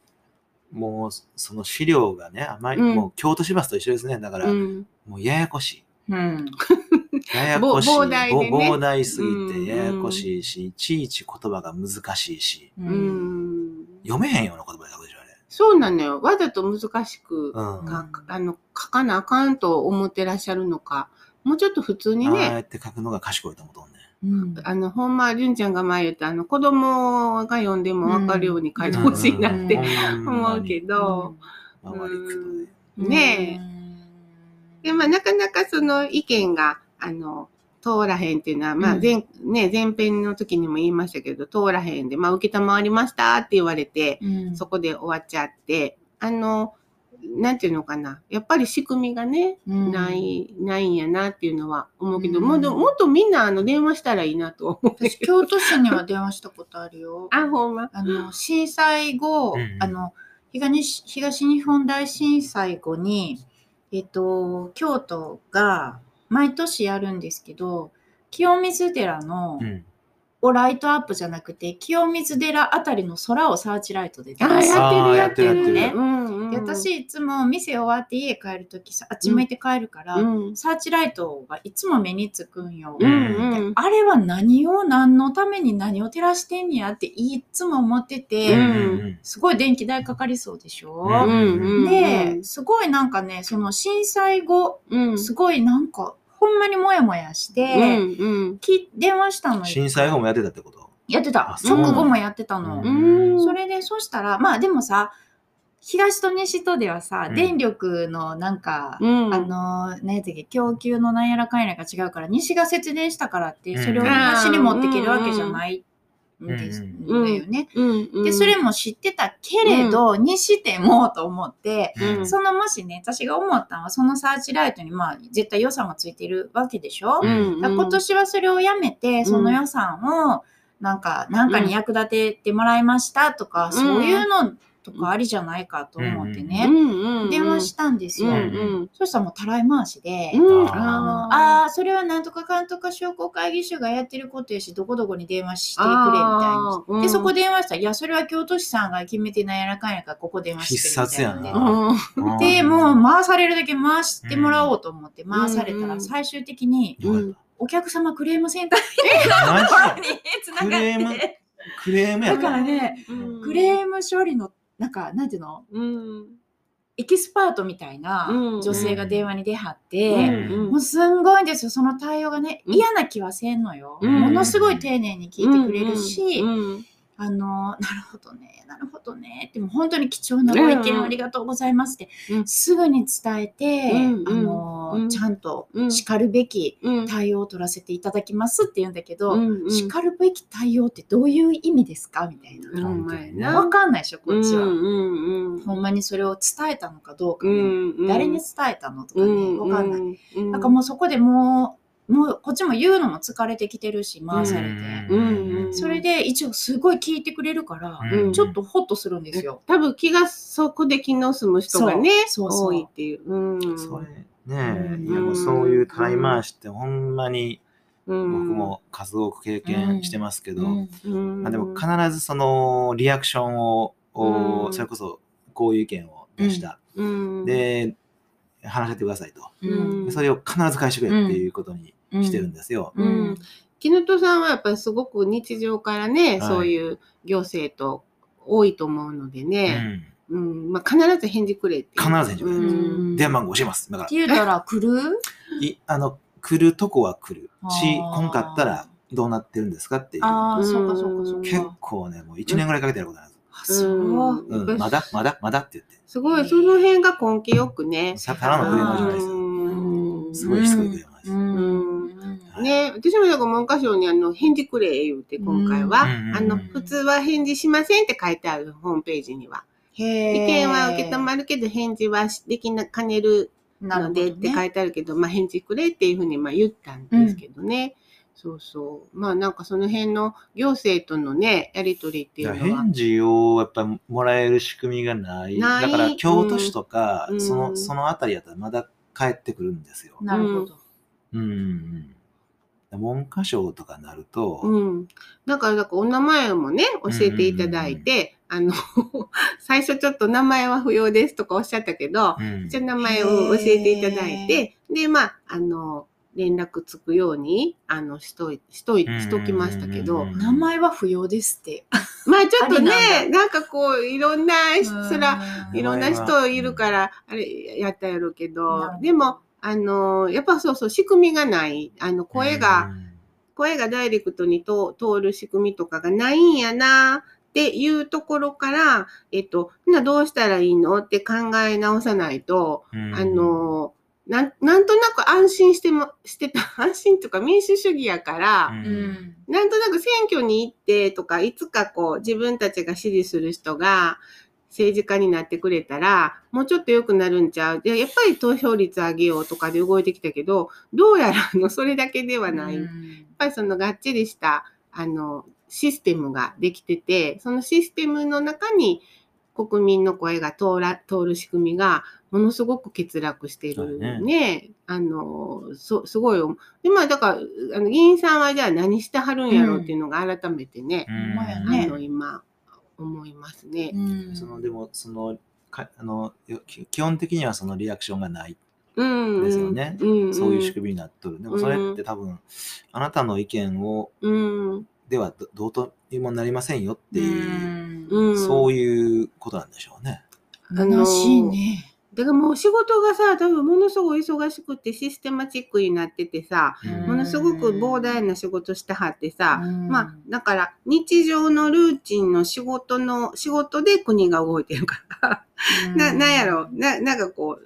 もう、その資料がね、あまり、うんもう京都市バスと一緒ですね。だから、うん。もうややこしい。うん。ややこしい。ぼ膨大でねぼ膨大すぎうんてややこしいし、いちいち言葉が難しいし。読めへんような言葉で書くでしょ、あれ。そうなのよ。わざと難しくうん。かあの書かなあかんと思ってらっしゃるのか、もうちょっと普通にああね、やって書くのが賢いと思うね。うんあの、ほんま、りゅんちゃんが前言った、あの、子供が読んでもわかるように書いてほしいなってうん思うけど、ねえ。で、まあ、なかなかその意見が、あの、通らへんっていうのは、まあ、うん前、ね、前編の時にも言いましたけど、通らへんで、まあ、受けたまわりましたって言われて、うんそこで終わっちゃって、あの、なんていうのかな。やっぱり仕組みがね、うんない、ないんやなっていうのは思うけど、うんもうでももっとみんなあの電話したらいいなと思う。私、京都市には電話したことあるよ。あ、ほんま？あの、震災後、うんあの、東東日本大震災後に、えっと、京都が毎年やるんですけど、清水寺の、うん。をライトアップじゃなくて、清水寺あたりの空をサーチライトで出あ、やってるやってる。やってるうんうん、で私、いつも店終わって家帰るときさ、あっち向いて帰るから、うん、サーチライトがいつも目につくんよ。うんうん。あれは何を何のために何を照らしてんねやっていつも思ってて、うん。すごい電気代かかりそうでしょ、うんうん。で、すごいなんかね、その震災後、うん、すごいなんか、ほんまにモヤモヤして、うんうん。き電話したのよ。震災後もやってたってこと？やってた。あ。そう。直後もやってたの。うん。それで、そしたら、まあでもさ、東と西とではさ、うん。電力のなんか、うん、あの、何やったっけ、供給のなんやらかんやらが違うから、西が節電したからって、うんそれを東に持っていけるわけじゃないんです、うんだよね。で、それも知ってたけれど、にしてもと思って、うん。そのもしね、私が思ったのは、そのサーチライトに、まあ、絶対予算がついてるわけでしょ、今年はそれをやめて、その予算を、なんか、なんかに役立ててもらいましたとか、そういうのとかありじゃないかと思ってうね、んうん、電話したんですよ。そしたらもうたらい回しで、うん、ああのああーそれはなんとかかんとか商工会議所がやってることやし、どこどこに電話してくれみたいに。あー。うん。で、そこ電話したら、いや、それは京都市さんが決めてないやらかんやから、ここ電話して必殺やな。みたいうん。で、もう回されるだけ回してもらおうと思って回されたら、うん最終的に、お客様クレームセンターに。つながクレーム？って、クレームやだからね、うん。クレーム処理の、なんか、なんていうの？うん。エキスパートみたいなうん。女性が電話に出はって、うん。もうすんごいんですよ、その対応がね、うん。嫌な気はせんのよ。うん。ものすごい丁寧に聞いてくれるし、うんあの、なるほどね、なるほどね、ってもう本当に貴重なご意見うんありがとうございますって、うん。すぐに伝えて、うんあの、うん。ちゃんとうん。然るべきうん。対応を取らせていただきますって言うんだけど、叱るべき対応ってどういう意味ですかみたいな。わな。かんないでしょ、こっちは。ほんまにそれを伝えたのかどうかうも、んうん。誰に伝えたのとかうね、ん。わかんない。うん。なんかもうそこでもう、もうこっちも言うのも疲れてきてるし、回されて。うんうんそれで一応すごい聞いてくれるから、うん。ちょっとホッとするんですよ。多分気がそこで気の済む人がねそう。そうそう。多いっていう。うん。それねうん。いやもうそういうたい回しってほんまにうん。僕も数多く経験してますけど、うん。うん。まあ、でも必ずそのリアクションを、おうん。それこそこういう意見を出した、うん。で話し合ってくださいと、うん。でそれを必ず返してくれっていうことにしてるんですよ。ううんん木本さんはやっぱりすごく日常からね、はいそういう行政と多いと思うのでうね、んうんまあ、必ず返事くれって。必ず返事くれうん電話番号教えます。だかって言うたら来る？ら、いあの来るとこは来るし、来んかったらどうなってるんですかっていう。ああ、うんそうかそうかそう結か。構ね、もう1年ぐらいかけてやることあるんです。あそう。うんうん、まだまだまだって言って。すごい、その辺が根気よくね。さただのクレームじゃないですすごいしつこいクレームです。うんねね、私もだから文科省にあの返事くれ言うて今回は、うんあの普通は返事しませんって書いてあるホームページには、意意見は受け止まるけど返事はできなかねるのでって書いてあるけど、まあ返事くれっていうふうにまあ言ったんですけどね。そうそう。まあなんかその辺の行政とのね、やりとりっていうのは。返事をやっぱもらえる仕組みがない。ないだから京都市とか、うんそのうんそのあたりやったらまだ帰ってくるんですよ。なるほど。うんうんうん。文科省とかになると、うん。だから、だからお名前もね、教えていただいて、あの、最初ちょっと名前は不要ですとかおっしゃったけど、うん。じゃあ名前を教えていただいて、で、まあ、あの、連絡つくように、あの、しとい、しとい、しときましたけど、うん名前は不要ですって。まあちょっとね、ななんかこう、いろんな、そら、うん。いろんな人いるから、あれ、やったやろうけどでも、あの、やっぱそうそう、仕組みがない、あの、声が、うん。声がダイレクトにと通る仕組みとかがないんやなっていうところから、えっと、などうしたらいいのって考え直さないと、うん。あの、なんなんとなく安心しても、してた、安心とか民主主義やから。なんとなく選挙に行ってとか、いつかこう自分たちが支持する人が政治家になってくれたら、もうちょっと良くなるんちゃう？で、やっぱり投票率上げようとかで動いてきたけど、どうやらあのそれだけではない。やっぱりそのがっちりした、あの、システムができてて、そのシステムの中に国民の声が通ら通る仕組みがものすごく欠落してるそうだね。あの、そ、すごい。で、まあだから、あの、議員さんはじゃあ何してはるんやろうっていうのが改めてね、うんあの、今、思いますね。うんそのでもそのかあのき基本的にはそのリアクションがない、うん。ですよねうん。そういう仕組みになっとるでもそれって多分、あなたの意見を。ではどどうとにもなりませんよっていう、うん。そういうことなんでしょうね。悲しいね。だからもう仕事がさ、多分ものすごい忙しくてシステマチックになっててさ、うん。ものすごく膨大な仕事してはってさ、うん。まあ、だから日常のルーチンの仕事の、仕事で国が動いてるから、な、なんやろ、な、なんかこ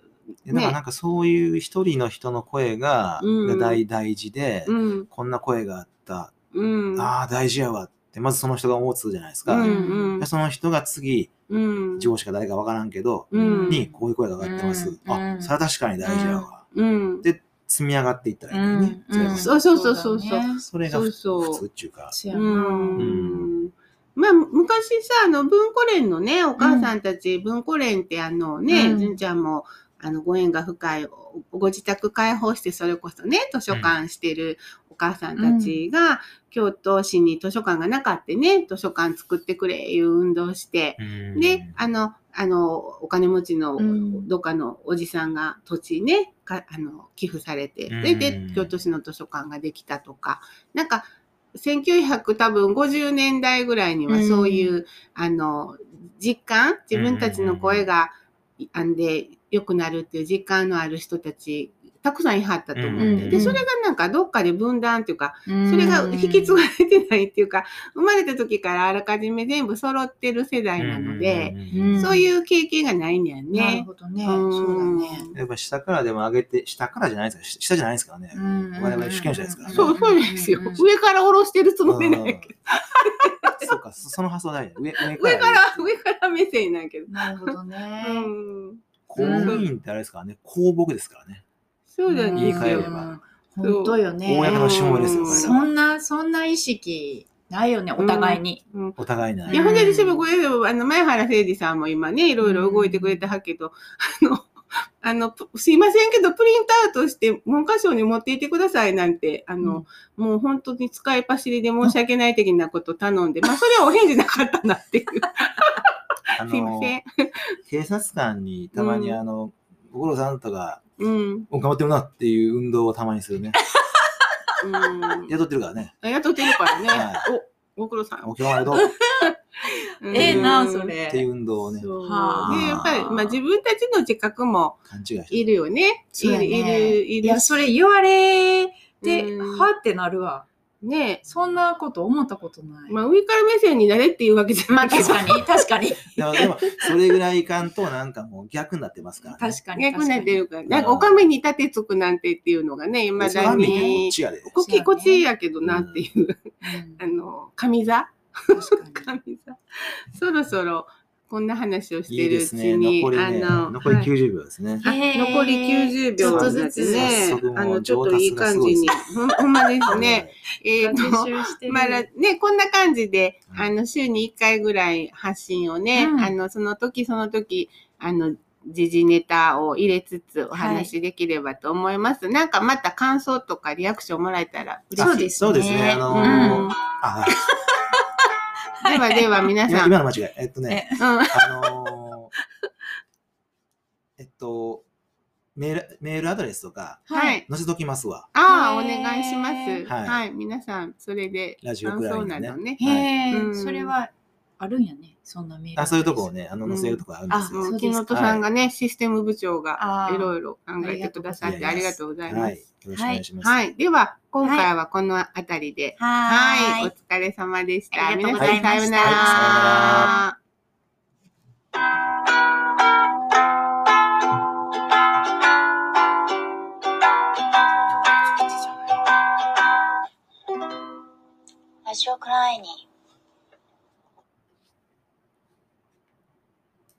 でだからなんかそういう一人の人の声が,、大大事で、う、うん、こんな声があった、うん、ああ大事やわってまずその人が思うつじゃないですか。うん、うんで、その人が次うん、上司か誰かわからんけど、うん、にこういう声が上がってます。うんあ、それは確かに大事やわ。うん、で積み上がっていったらいいね。そうそうそうそうそれが普通っていうか。う。ん。まあ、昔さ、あの、文庫連のね、お母さんたち、文庫連ってあのね、うん純ちゃんも、あの、ご縁が深い、おご自宅開放して、それこそね、図書館してるお母さんたちが、京都市に図書館がなかったね、図書館作ってくれ、いう運動して、うん。で、あの、あの、お金持ちのうん。どっかのおじさんが土地ね、かあの寄付されて、うん。で、で、京都市の図書館ができたとか、なんか、1900多分50年代ぐらいにはそういう、あの、実感、自分たちの声が、あんで良くなるっていう実感のある人たち、たくさんいはったと思って。うんで、それがなんかどっかで分断っていうか、そそれが引き継がれてないっていうか、生まれた時からあらかじめ全部揃ってる世代なので、うんそういう経験がないんだよなるね。ほどね。うんそうだね。やっぱ下からでも上げて、下からじゃないですか。し下じゃないですからね。我々主権者ですからねそう、そうですよ。上から下ろしてるつもりなんやけど。そうか、そその発想大事。上上上から、上から目線なんやけど。なるほどね。うん。公務員ってあれですからね、公僕ですからね。そうだ言い換えれね。ば本当よね。公の資本ですよ。そんな、そんな意識ないよね、お互いに。うんお互いないいや、ほんで、私もこれ、あの、前原誠二さんも今ね、いろいろ動いてくれたはけど、あの、あの、ぷすいませんけど、プリントアウトして文科省に持っていってくださいなんて、あの、もう本当に使いっ走りで申し訳ない的なこと頼んで、まあ、それはお返事なかったなっていう。あ すいまの、せん。警察官にたまにうんあの、ご苦労さんとか、うん。お頑張ってるなっていう運動をたまにするね。うん。雇ってるからね。雇ってるからねは。お、ご苦労さん。お今日はどうええな、そ。れ。ていう運動をね、で、やっぱり、まあ自分たちの自覚も勘違いるよね。いる、いる、いる。いや、それ言われて、うんはってなるわ。ねそんなこと思ったことない。まあ上から目線になれっていうわけじゃまあないけど。確かに、確かに。でも、でもそれぐらいいかんと、なんかもう逆になってますから、ね。確かに。逆になってるから。になんかお上に立てつくなんてっていうのがね、未だそれはみんなこっに。ちやで。こっち、こっちやけどなっていう。うんあの、上座？確かに。上座。そろそろ、こんな話をしいてるちいうですね。に、残りね、あの、残りはい90秒ですね。あへー残り90秒ちょっとずつねあの、ちょっといい感じに上。ほんほんまですね。えっと、学習してるまだね、こんな感じで、はいあの、週に1回ぐらい発信をね、うんあの、その時その時、あの、時事ネタを入れつつお話しできればと思います。なんかまた感想とかリアクションもらえたら嬉しい。そうですそうですね。あのうんではでは皆今さん、今の間違い。えっとね、うん、あのーえっと、メール、メールアドレスとかはい。載せときますわ。ああ、お願いします。はいはい。皆さん、それでラジオ感想くらいにねなどね。へえ、うんそれはあるんやね。そんなメール。あそういうとこをね、あの、載せるとこあるんですよ。もう木本さんがね、システム部長がいろいろ考えてくださってありがとうございまはい。す。よろしくお願いします。はい。では、今回はこのあたりで。ははい。お疲れ様でした。ありがとう皆さん、ございましたさようなはいさようなら。ラジオクライニー